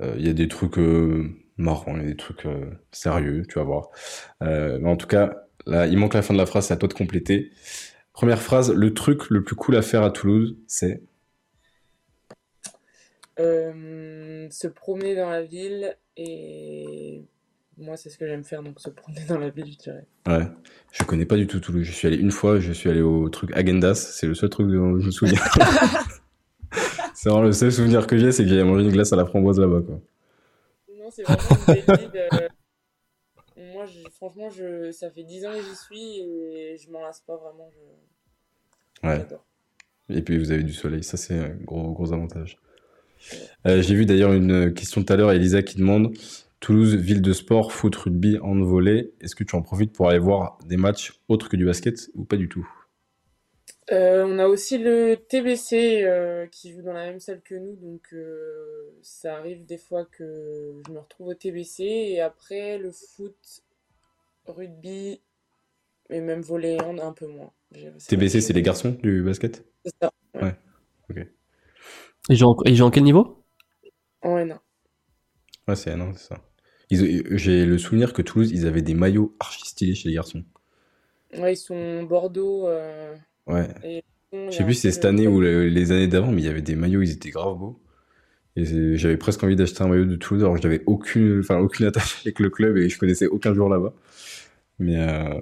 Il y a des trucs marrants, il y a des trucs sérieux, tu vas voir. mais en tout cas, là, il manque la fin de la phrase, c'est à toi de compléter. Première phrase, le truc le plus cool à faire à Toulouse, c'est Se promener dans la ville et moi, c'est ce que j'aime faire, donc se promener dans la ville, je dirais. Ouais. Je connais pas du tout Toulouse. Je suis allé une fois, je suis allé au truc Agendas. C'est le seul truc dont je me souviens. c'est vraiment le seul souvenir que j'ai, c'est que j'ai mangé une glace à la framboise là-bas, quoi. Non, c'est vraiment une ville. Euh, moi, franchement, je... ça fait 10 ans que j'y suis et je m'en lasse pas vraiment. Je... Ouais. Et puis, vous avez du soleil. Ça, c'est un gros, gros avantage. Euh, j'ai vu d'ailleurs une question tout à l'heure, Elisa qui demande Toulouse, ville de sport, foot, rugby, volley. Est-ce que tu en profites pour aller voir des matchs autres que du basket ou pas du tout? Euh, On a aussi le TBC euh, qui joue dans la même salle que nous, donc ça arrive des fois que je me retrouve au TBC. Et après, le foot, rugby et même volley, un peu moins. TBC, c'est les garçons du basket? C'est ça. ouais. ok. Ils jouent, en, quel niveau? En N1. Ouais, c'est N1, c'est ça. J'ai le souvenir que Toulouse, ils avaient des maillots archi stylés chez les garçons. Ouais, ils sont Bordeaux. Euh, ouais. Je sais plus si c'est cette année ou les années d'avant, mais il y avait des maillots, ils étaient grave beaux. Et j'avais presque envie d'acheter un maillot de Toulouse, alors je n'avais aucune, enfin, aucune attache avec le club et je connaissais aucun joueur là-bas. Mais, euh...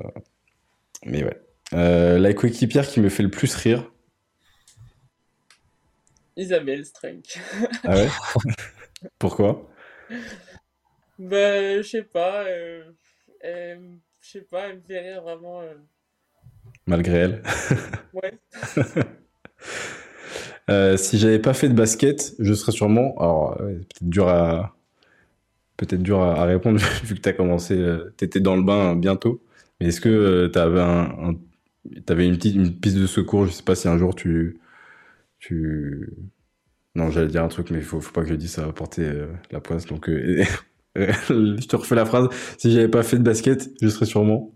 mais ouais. Euh, la coéquipière qui me fait le plus rire, Isabelle Strunk. Ah ouais? Pourquoi? Bah, je sais pas. Euh, je sais pas, elle me fait rire vraiment. Euh. Malgré elle Ouais. Euh, si j'avais pas fait de basket, je serais sûrement. Alors, peut-être dur à. Peut-être dur à, répondre vu que tu as commencé. tu étais dans le bain bientôt. Mais est-ce que tu avais, un, avais une, petite, une piste de secours? Je sais pas si un jour tu. Tu... Non, j'allais dire un truc, mais il faut, faut pas que je dise, ça va porter la poisse. Donc, je te refais la phrase. Si j'avais pas fait de basket, je serais sûrement.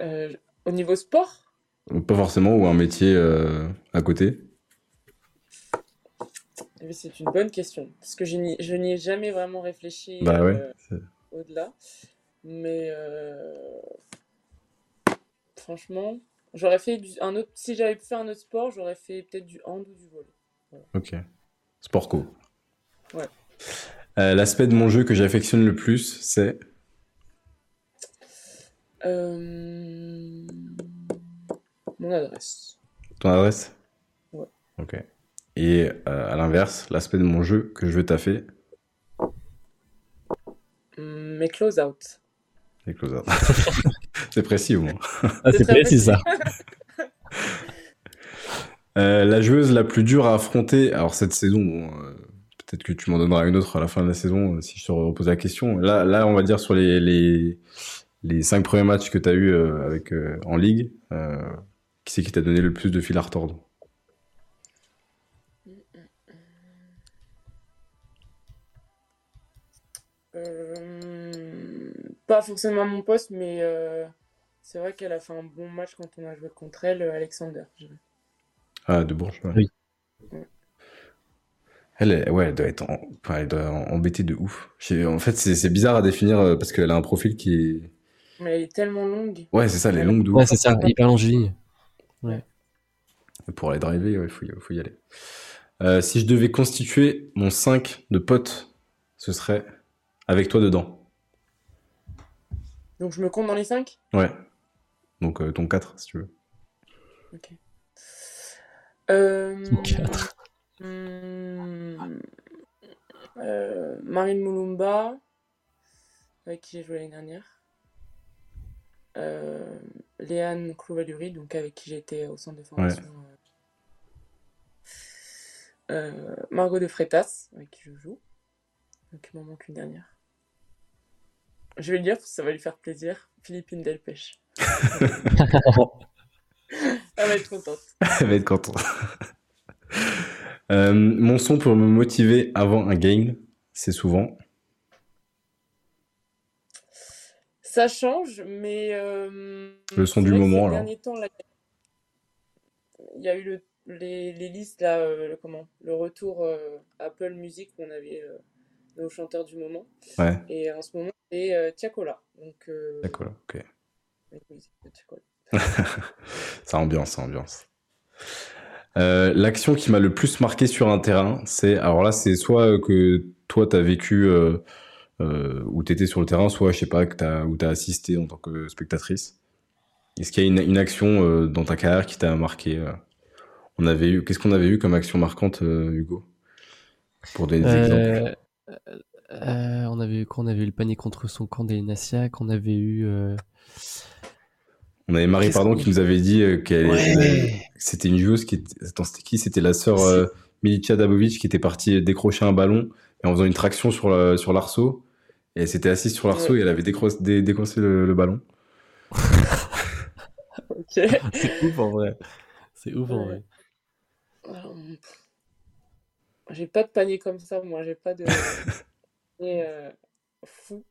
au niveau sport? Pas forcément, ou un métier euh, à côté eh C'est une bonne question, parce que je n'y ai jamais vraiment réfléchi bah euh, au-delà. Mais euh, franchement, j'aurais fait un autre. Si j'avais pu faire un autre sport, j'aurais fait peut-être du hand ou du volley. Ok. Sport co. Ouais. L'aspect de mon jeu que j'affectionne le plus, c'est? Mon adresse. Ton adresse? Ouais. Ok. Et euh, à l'inverse, l'aspect de mon jeu que je veux taffer? Mes close-out. Les c'est précis au moins. Ah, c'est précis ça. Euh, la joueuse la plus dure à affronter, alors cette saison, euh, peut-être que tu m'en donneras une autre à la fin de la saison si je te repose la question. Là, là on va dire sur les, les, les cinq premiers matchs que tu as eu avec, en ligue, qui c'est qui t'a donné le plus de fil à retordre? Pas forcément mon poste, mais euh, c'est vrai qu'elle a fait un bon match quand on a joué contre elle, Alexander. Ah, de Bourges, Oui. Elle, ouais, elle doit être embêtée de ouf. En fait, c'est bizarre à définir euh, parce qu'elle a un profil qui est. Mais elle est tellement longue. Ouais, c'est ça, elle est longue de ouf. Ouais, c'est ça, hyper longiligne. Pour aller driver, il faut, y aller. Euh, si je devais constituer mon 5 de potes, ce serait avec toi dedans. Donc je me compte dans les 5 Ouais. Donc euh, ton 4, si tu veux. Ok. Euh... 4. Hmm, euh, Marine Moulumba, avec qui j'ai joué l'année dernière. Euh, Léane Clouvaluri, donc avec qui j'étais au centre de formation. Margot de Freitas, avec qui je joue. Donc il m'en manque une dernière. Je vais le dire parce que ça va lui faire plaisir. Philippine Delpech. Elle va être contente. Elle va être contente. mon son pour me motiver avant un game, c'est souvent Ça change, mais. Euh, le son du moment. Temps, il y a eu le, les, les, listes, là, euh, le, comment, le retour euh, Apple Music où on avait nos chanteurs du moment. Ouais. Et en ce moment, c'est Tiakola. Donc, Tiakola, ok. ça ambiance, ça ambiance. L'action qui m'a le plus marqué sur un terrain, c'est. Alors là, c'est soit que toi, tu as vécu euh, où tu étais sur le terrain, soit, je sais pas, que as, où tu as assisté en tant que spectatrice Est-ce qu'il y a une, une action euh, dans ta carrière qui t'a marqué euh? On avait eu, Qu'est-ce qu'on avait eu comme action marquante, Hugo? Pour donner des exemples. On avait eu quoi On avait eu le panier contre son camp d'Elinaciac, on avait eu. On avait Marie Pardon qui nous avait dit qu'elle c'était une joueuse qui était. Attends, c'était qui? C'était la sœur Milicia Dabovic qui était partie décrocher un ballon et en faisant une traction sur, sur l'arceau. Et elle s'était assise sur l'arceau et elle avait décroché, le, ballon. ok. C'est ouf en vrai. C'est ouf en vrai. J'ai pas de panier comme ça, moi. J'ai pas de panier euh, fou.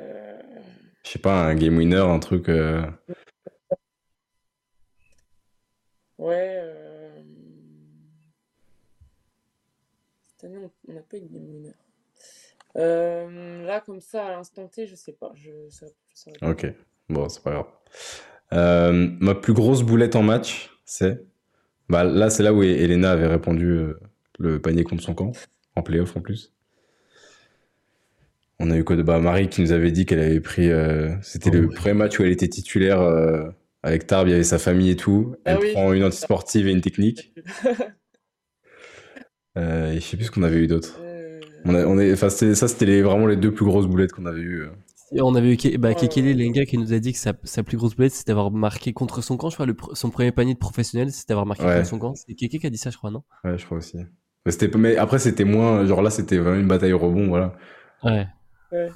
Euh... Je sais pas, un game winner, un truc. Euh... Ouais. Euh, cette année, on n'a pas eu de game winner. Euh, là, comme ça, à l'instant T, je sais pas. Je, ok, bon, c'est pas grave. Euh, ma plus grosse boulette en match, c'est? Bah, là, c'est là où Elena avait répondu euh, le panier contre son camp, en playoff en plus. On a eu quoi de bah, Marie qui nous avait dit qu'elle avait pris. C'était le oh, premier match où elle était titulaire avec Tarbes, il y avait sa famille et tout. Ah elle prend une antisportive et une technique. et je sais plus ce qu'on avait eu d'autre. On, on est, ça, c'était vraiment les deux plus grosses boulettes qu'on avait eues. Euh. On avait eu bah, Kekele Lenga qui nous a dit que sa, sa plus grosse boulette, c'était d'avoir marqué contre son camp. Je crois le, son premier panier de professionnel, c'était d'avoir marqué contre son camp. C'est Keke qui a dit ça, je crois, non? Ouais, je crois aussi. Mais, mais après, c'était moins. Genre là, c'était vraiment une bataille au rebond, voilà. Ouais. ouais.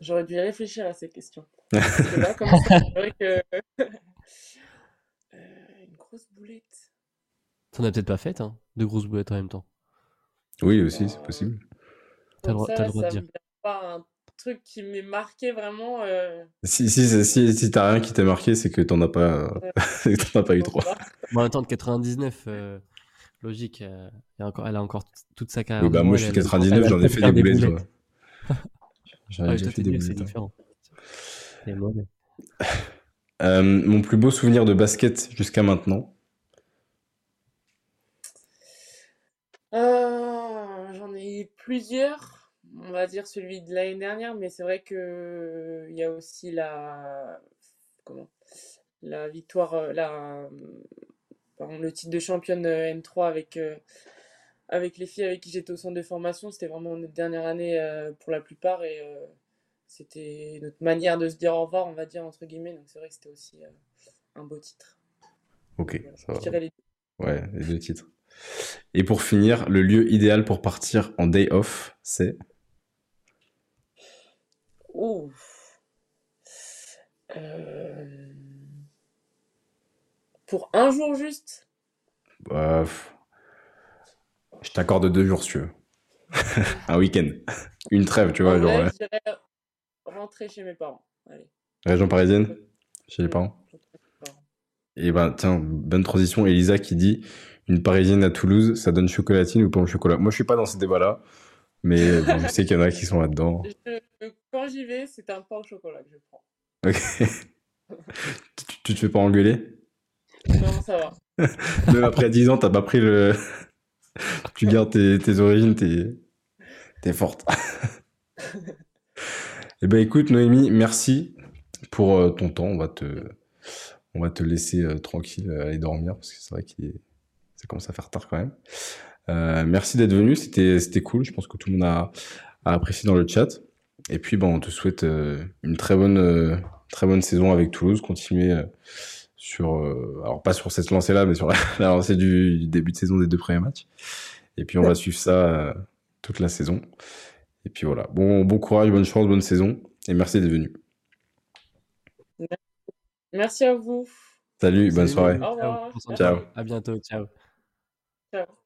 J'aurais dû réfléchir à ces questions. là, comme ça, vrai que... Euh, une grosse boulette. T'en as peut-être pas fait, hein, de grosses boulettes en même temps. Oui, aussi, c'est possible. T'as le droit, ça, le droit de dire. me pas un truc qui m'est marqué vraiment. euh, Si, si, si, si, si t'as rien qui t'a marqué, c'est que t'en as pas, que t'en as pas eu pas? Bon, temps, de 99, euh, logique. euh, il y a encore, elle a encore toute sa carrière. Oui, bah, moi, elle, je suis elle- 99, elle j'en ai fait des boulettes. J'en ai fait des nul, c'est boulettes. hein. différent. C'est mauvais. Euh, mon plus beau souvenir de basket jusqu'à maintenant. Euh, j'en ai eu plusieurs. On va dire celui de l'année dernière, mais c'est vrai que il y a aussi la comment la victoire, euh, la pardon, le titre de championne euh, N3 avec euh, avec les filles avec qui j'étais au centre de formation. C'était vraiment notre dernière année euh, pour la plupart et euh, c'était notre manière de se dire au revoir, on va dire entre guillemets. Donc c'est vrai que c'était aussi euh, un beau titre. Ok, Voilà. ça Je va. les Ouais, les deux titres. Et pour finir, le lieu idéal pour partir en day off, c'est? Euh, Pour un jour juste? Bah, je t'accorde deux jours si tu veux. Un week-end. Une trêve, tu vois, En genre vrai, ouais. je dirais rentrer chez mes parents. Allez. région parisienne, chez les parents. Et ben tiens, bonne transition. Elisa qui dit une parisienne à Toulouse, ça donne chocolatine ou pas au chocolat? Moi, je suis pas dans ces débats-là, mais bon, je sais qu'il y en a qui sont là-dedans. Je- quand j'y vais, c'est un pain au chocolat que je prends. Ok. tu, tu te fais pas engueuler? Non, ça va. Même après 10 ans, t'as pas pris le. tu gardes tes, tes origines, t'es t'es forte. Eh ben écoute, Noémie, merci pour euh, ton temps. On va te, on va te laisser euh, tranquille euh, aller dormir parce que c'est vrai qu'il est... ça commence à faire tard quand même. Euh, merci d'être venu, c'était c'était cool. Je pense que tout le monde a, a apprécié dans le chat. Et puis, ben, on te souhaite euh, une très bonne, euh, très bonne saison avec Toulouse. Continuer euh, sur, euh, alors pas sur cette lancée-là, mais sur la, la lancée du, du début de saison des deux premiers matchs. Et puis, on va suivre ça euh, toute la saison. Et puis voilà. Bon, bon courage, bonne chance, bonne saison. Et merci d'être venu. Merci à vous. Salut, bonne soirée. Au revoir. Ciao. À bientôt. Ciao. Ciao.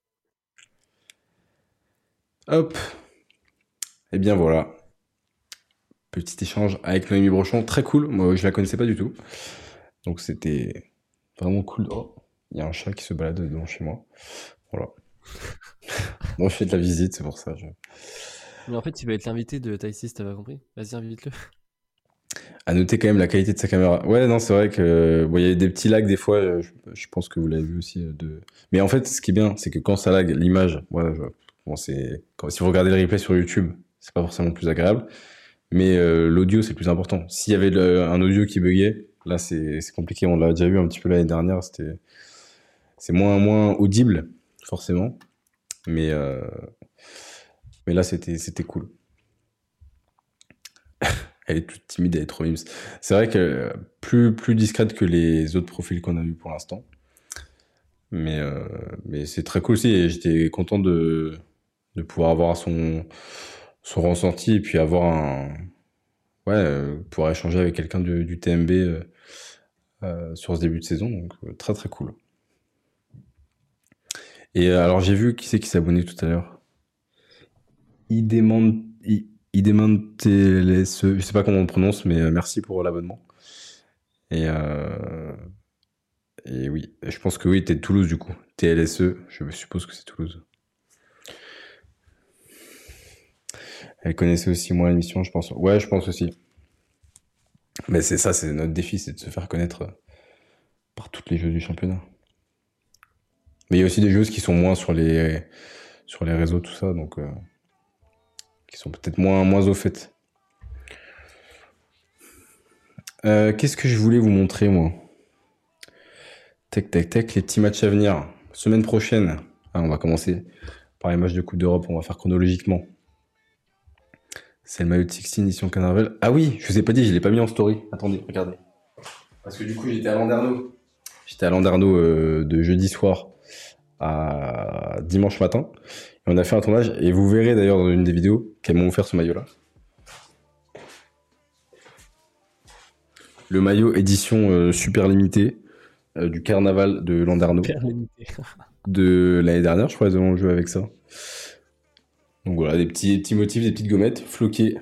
Hop. Et bien voilà. Petit échange avec Noémie Brochon. Très cool. Moi, je la connaissais pas du tout. Donc, c'était vraiment cool. Oh, il y a un chat qui se balade devant chez moi. Voilà. Bon, je fais de la visite, c'est pour ça. je- Mais en fait, il va être l'invité de Taïsis, t'as pas compris? Vas-y, invite-le. À noter quand même la qualité de sa caméra. Ouais, non, c'est vrai que bon, il y a des petits lags des fois. euh, Je, je pense que vous l'avez vu aussi. euh, De... Mais en fait, ce qui est bien, c'est que quand ça lag, l'image, voilà, je- bon, c'est si vous regardez le replay sur YouTube, c'est pas forcément plus agréable. Mais euh, l'audio, c'est le plus important. S'il y avait un audio qui buguait, là, c'est compliqué. On l'a déjà vu un petit peu l'année dernière. C'était c'est moins moins audible forcément. Mais euh, mais là, c'était c'était cool. Elle est toute timide, elle est trop mimes. C'est vrai que plus, plus discrète que les autres profils qu'on a vus pour l'instant. Mais, euh, mais c'est très cool aussi j'étais content de, de pouvoir avoir son, son ressenti et puis avoir un. Ouais, euh, pouvoir échanger avec quelqu'un du, du TMB euh, euh, sur ce début de saison. Donc, très très cool. Et alors, j'ai vu qui c'est qui abonné tout à l'heure. Il demande. Il, il demande je sais pas comment on prononce, mais merci pour l'abonnement. Et, et oui, je pense que oui, t'es de Toulouse du coup. TLSE, je suppose que c'est Toulouse. Elle connaissait aussi moi l'émission, je pense. Ouais, je pense aussi. Mais c'est ça, c'est notre défi, c'est de se faire connaître euh, par toutes les jeux du championnat. Mais il y a aussi des joueuses qui sont moins sur les, réseaux, tout ça, donc euh, qui sont peut-être moins, moins au fait. Euh, Qu'est-ce que je voulais vous montrer, moi? Tac, tac, tac, les petits matchs à venir. Semaine prochaine, ah, on va commencer par les matchs de Coupe d'Europe, on va faire chronologiquement. C'est le maillot de 16 édition Canarvel. Ah oui, je vous ai pas dit, je l'ai pas mis en story. Attendez, regardez. Parce que du coup, j'étais à Landerneau. J'étais à Landerneau euh, de jeudi soir à dimanche matin. Et on a fait un tournage. Et vous verrez d'ailleurs dans une des vidéos qu'elles m'ont offert ce maillot-là. le maillot édition super limitée du carnaval de Landerneau. de l'année dernière, je crois, ils ont joué avec ça. Donc voilà, des petits, petits motifs, des petites gommettes floquées.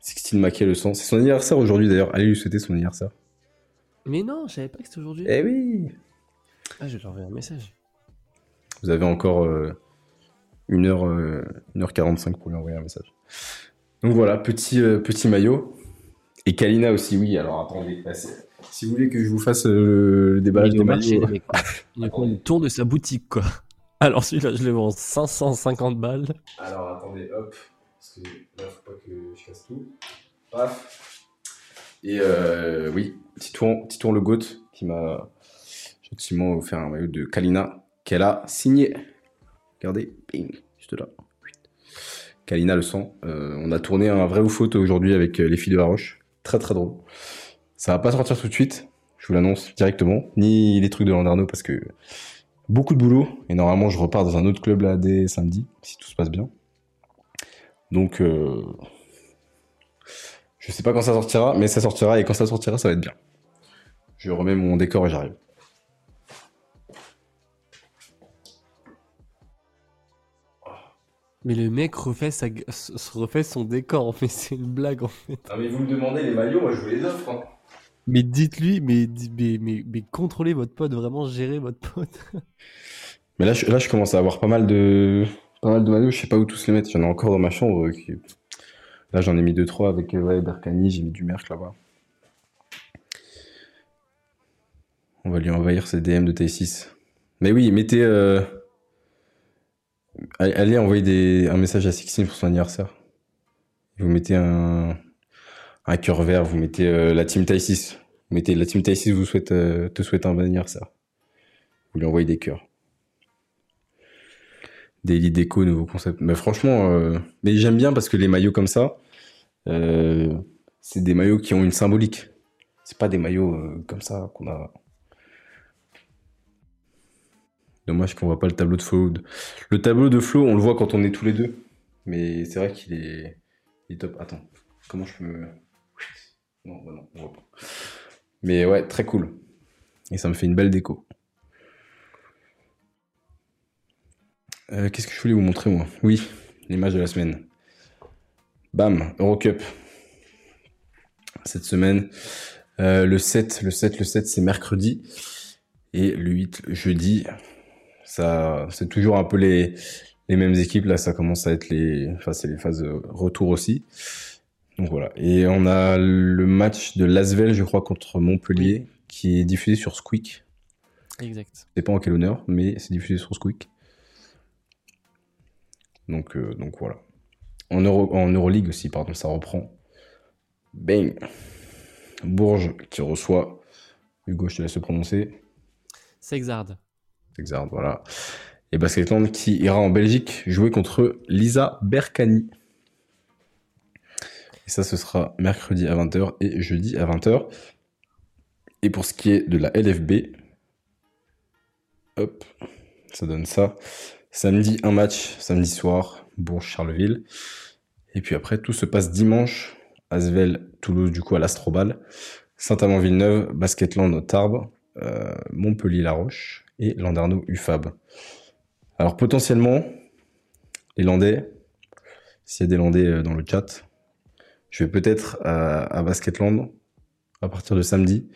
Sixtine Maquet le sang. C'est son anniversaire aujourd'hui d'ailleurs. Allez lui souhaiter son anniversaire. Mais non, je savais pas que c'était aujourd'hui. Eh oui Ah, je vais leur envoyer un message. Vous avez encore 1h, euh, 1h45 euh, pour lui envoyer un message. Donc voilà, petit, euh, petit maillot. Et Kalina aussi, oui. Alors attendez, si vous voulez que je vous fasse le, déballage des maillots. Il a le tour de sa boutique, quoi. Alors celui-là, je le vends 550 balles. Alors attendez, hop. Parce que là, faut pas que je casse tout. Paf. Et euh, oui, Titouan, Titouan Le Goat qui m'a gentiment offert un maillot de Kalina qu'elle a signé. Regardez, ping, juste là. Kalina le sang. Euh, on a tourné un vrai ou faute aujourd'hui avec euh, les filles de la Roche. Très très drôle. Ça va pas sortir tout de suite, je vous l'annonce directement, ni les trucs de Landerneau parce que beaucoup de boulot et normalement je repars dans un autre club là dès samedi si tout se passe bien. Donc euh, je sais pas quand ça sortira, mais ça sortira et quand ça sortira, ça va être bien. Je remets mon décor et j'arrive. Mais le mec refait, sa... refait son décor, en fait, c'est une blague en fait. Ah mais vous me demandez les maillots, moi je vous les offre. Hein. Mais dites-lui, mais, contrôlez votre pote, vraiment gérez votre pote. mais là je, là, je commence à avoir pas mal de, pas mal de maillots, je sais pas où tous les mettre. J'en ai encore dans ma chambre. Là j'en ai mis 2-3 avec ouais, Berkani, j'ai mis du Merck là-bas. On va lui envahir ses DM de T6. Mais oui, mettez. Euh, Allez envoyer un message à Sixtine pour son anniversaire. Vous mettez un, un cœur vert, vous mettez euh, la team 6. Vous mettez la team Taï 6 vous souhaite, euh, te souhaite un bon anniversaire. Vous lui envoyez des cœurs. Daily déco, nouveau concept. Mais franchement, euh, mais j'aime bien parce que les maillots comme ça, c'est des maillots qui ont une symbolique. C'est pas des maillots comme ça qu'on a Dommage qu'on voit pas le tableau de flow. Le tableau de flow, on le voit quand on est tous les deux. Mais c'est vrai qu'il est... top. Attends, comment je peux me. Non, bah non, on voit pas. Mais ouais, très cool. Et ça me fait une belle déco. Euh, qu'est-ce que je voulais vous montrer, moi? Oui, l'image de la semaine. Bam, Eurocup. Cette semaine. Euh, le 7, le 7, le 7, c'est mercredi. Et le 8, jeudi ça, c'est toujours un peu les, les mêmes équipes. Là, ça commence à être les, enfin, c'est les phases retour aussi. Donc voilà. Et on a le match de Lasvel, je crois, contre Montpellier, qui est diffusé sur Squeak. Exact. C'est pas en quel honneur, mais c'est diffusé sur Squeak. Donc, euh, donc voilà. En, Euro, en Euroleague aussi, pardon, ça reprend. Bang Bourges qui reçoit. Hugo, je te laisse se prononcer. Sexard voilà. Et Basketland qui ira en Belgique jouer contre Lisa Berkani. Et ça, ce sera mercredi à 20h et jeudi à 20h. Et pour ce qui est de la LFB, hop, ça donne ça. Samedi, un match, samedi soir, Bourges-Charleville. Et puis après, tout se passe dimanche. Asvel, Toulouse, du coup, à l'Astrobal. Saint-Amand-Villeneuve, Basketland, Tarbes. Euh, Montpellier-La Roche et Landerneau UFAB. Alors potentiellement, les Landais, s'il y a des Landais euh, dans le chat, je vais peut-être à, Basketland à partir de samedi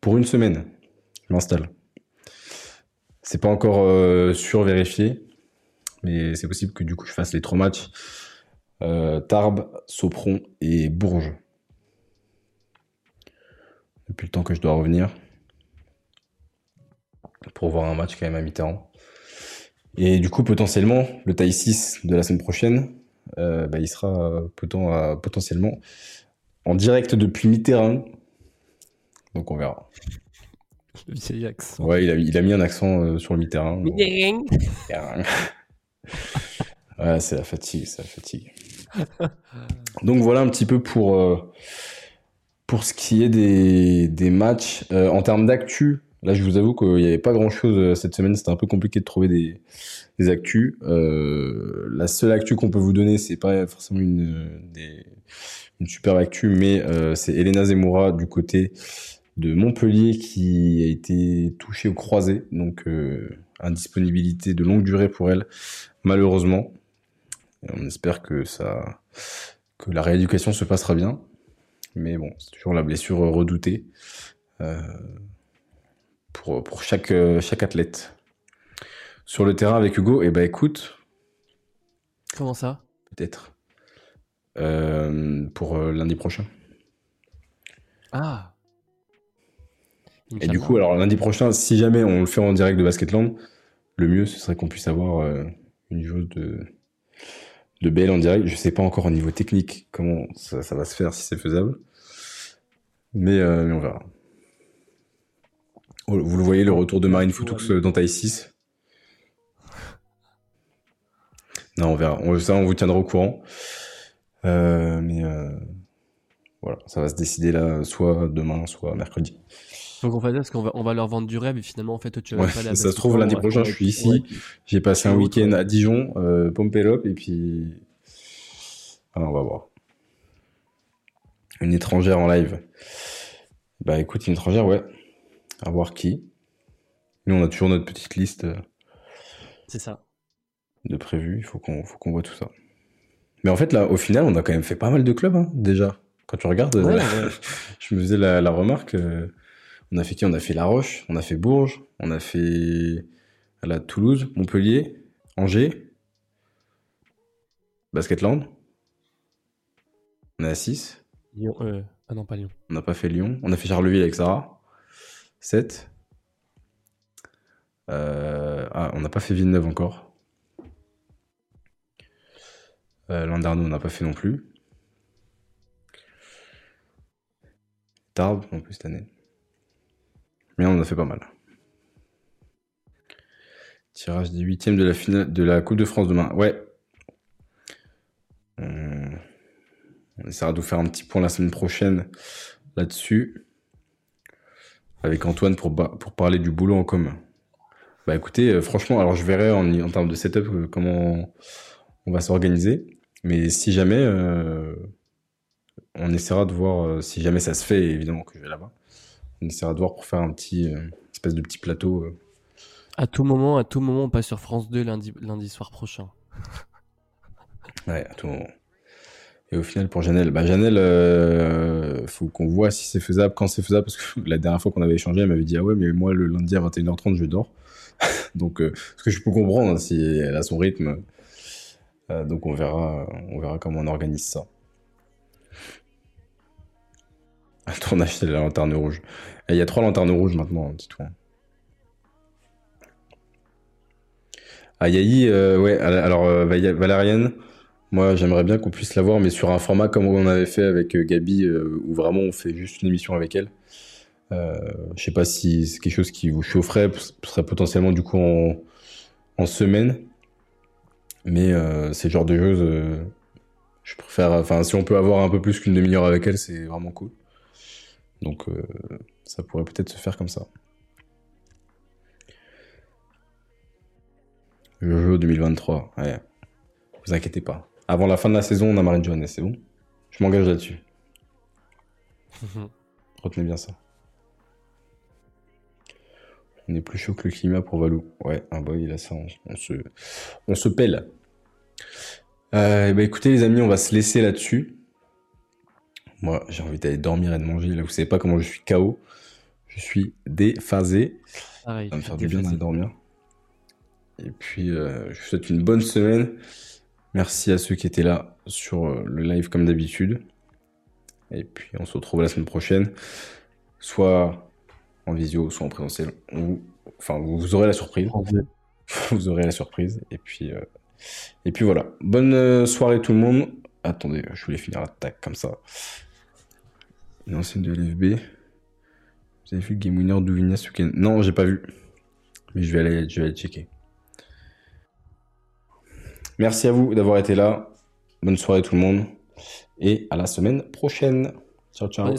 pour une semaine. Je m'installe. C'est pas encore euh, sûr vérifié, mais c'est possible que du coup je fasse les trois matchs euh, Tarbes, Sopron et Bourges. Depuis le temps que je dois revenir pour voir un match quand même à mi-temps. Et du coup, potentiellement, le taille 6 de la semaine prochaine, euh, bah, il sera potentiellement en direct depuis mi-terrain. Donc on verra. Le vieil accent. Ouais, il a, il a mis un accent euh, sur le mi-terrain. ouais, c'est la fatigue, c'est la fatigue. Donc voilà un petit peu pour, euh, pour ce qui est des, des matchs. en termes d'actu, Là, je vous avoue qu'il n'y avait pas grand-chose euh, cette semaine. C'était un peu compliqué de trouver des, des actus. Euh, la seule actu qu'on peut vous donner, c'est pas forcément une, une super actu, mais c'est Elena Zemmoura du côté de Montpellier qui a été touchée au croisé, donc indisponibilité de longue durée pour elle, malheureusement. on espère que ça, que la rééducation se passera bien. Mais bon, c'est toujours la blessure redoutée euh, pour, pour chaque, chaque athlète. Sur le terrain avec Hugo, et eh ben écoute. Comment ça? Peut-être. Euh, pour euh, lundi prochain. Ah. Et du coup, alors lundi prochain, si jamais on le fait en direct de Basketland, le mieux ce serait qu'on puisse avoir une joueuse de, de BL en direct. Je sais pas encore au niveau technique comment ça, va se faire, si c'est faisable. Mais, euh, on verra. Oh, vous le voyez, le retour de Marine Foutux dans taille 6. Non, on verra. On, ça, on vous tiendra au courant. Euh, mais euh, voilà, ça va se décider là, soit demain, soit mercredi. Donc on va dire qu'on va, on va leur vendre du rêve et finalement en fait tu vas pas la Ça se trouve lundi prochain je suis ici, j'ai passé un week-end à Dijon, euh, Pompelop et puis ah, on va voir. Une étrangère en live. Bah écoute, une étrangère ouais. À voir qui. Nous on a toujours notre petite liste. Euh, C'est ça. De prévu, il faut qu'on voit tout ça. Mais en fait là au final on a quand même fait pas mal de clubs hein, déjà. Quand tu regardes, je me faisais la, remarque. Euh, on a fait qui? On a fait La Roche, on a fait Bourges, on a fait la Toulouse, Montpellier, Angers, Basketland. On est à 6. Lyon, euh, ah non, pas Lyon. On n'a pas fait Lyon. On a fait Charleville avec Sarah. 7. Euh, ah, on n'a pas fait Villeneuve encore. Euh, Landerneau, on n'a pas fait non plus. Tarbes, non plus cette année. Mais on en a fait pas mal. Tirage des huitièmes de la finale de la Coupe de France demain. Ouais. On, essaiera de vous faire un petit point la semaine prochaine là-dessus. Avec Antoine pour, pour parler du boulot en commun. Bah écoutez, euh, franchement, alors je verrai en, en termes de setup euh, comment on va s'organiser. Mais si jamais, euh, on essaiera de voir si jamais ça se fait, évidemment que je vais là-bas on essaiera de voir pour faire un petit euh, espèce de petit plateau. Euh. À tout moment, à tout moment, on passe sur France 2 lundi, lundi soir prochain. ouais, à tout moment. Et au final, pour Janelle, bah Janelle, euh, faut qu'on voit si c'est faisable, quand c'est faisable, parce que la dernière fois qu'on avait échangé, elle m'avait dit ah ouais, mais moi le lundi à 21h30 je dors. donc, ce que je peux comprendre hein, si elle a son rythme. donc on verra, on verra comment on organise ça. Un tournage, c'est la lanterne rouge. il y a trois lanternes rouges maintenant, dis-toi. Ah, Yahi, euh, ouais, alors euh, Valérienne, moi j'aimerais bien qu'on puisse la voir, mais sur un format comme on avait fait avec euh, Gabi, où vraiment on fait juste une émission avec elle. je sais pas si c'est quelque chose qui vous chaufferait, ce serait potentiellement du coup en, semaine. Mais c'est le genre de choses, je préfère, enfin si on peut avoir un peu plus qu'une demi-heure avec elle, c'est vraiment cool. Donc euh, ça pourrait peut-être se faire comme ça. Jeu 2023, ouais. Vous inquiétez pas. Avant la fin de la saison, on a Marine Johannes, c'est bon Je m'engage là-dessus. Retenez bien ça. On est plus chaud que le climat pour Valou. Ouais, bah il a ça, on, se, on se pèle. Euh, bah écoutez les amis, on va se laisser là-dessus. Moi, j'ai envie d'aller dormir et de manger. Là, vous savez pas comment je suis KO. Je suis déphasé. ça va me faire du bien d'aller dormir. Et puis, euh, je vous souhaite une bonne semaine. Merci à ceux qui étaient là sur euh, le live comme d'habitude. Et puis, on se retrouve la semaine prochaine. Soit en visio, soit en présentiel. Enfin, vous aurez la surprise. vous aurez la surprise. Et puis, euh, et puis voilà. Bonne soirée tout le monde. Attendez, je voulais finir la tac comme ça. Une ancienne de LFB. Vous avez vu Game Winner d'Ouvinia ce week-end? Non, j'ai pas vu. Mais je vais aller, je vais aller checker. Merci à vous d'avoir été là. Bonne soirée tout le monde. Et à la semaine prochaine. Ciao, ciao.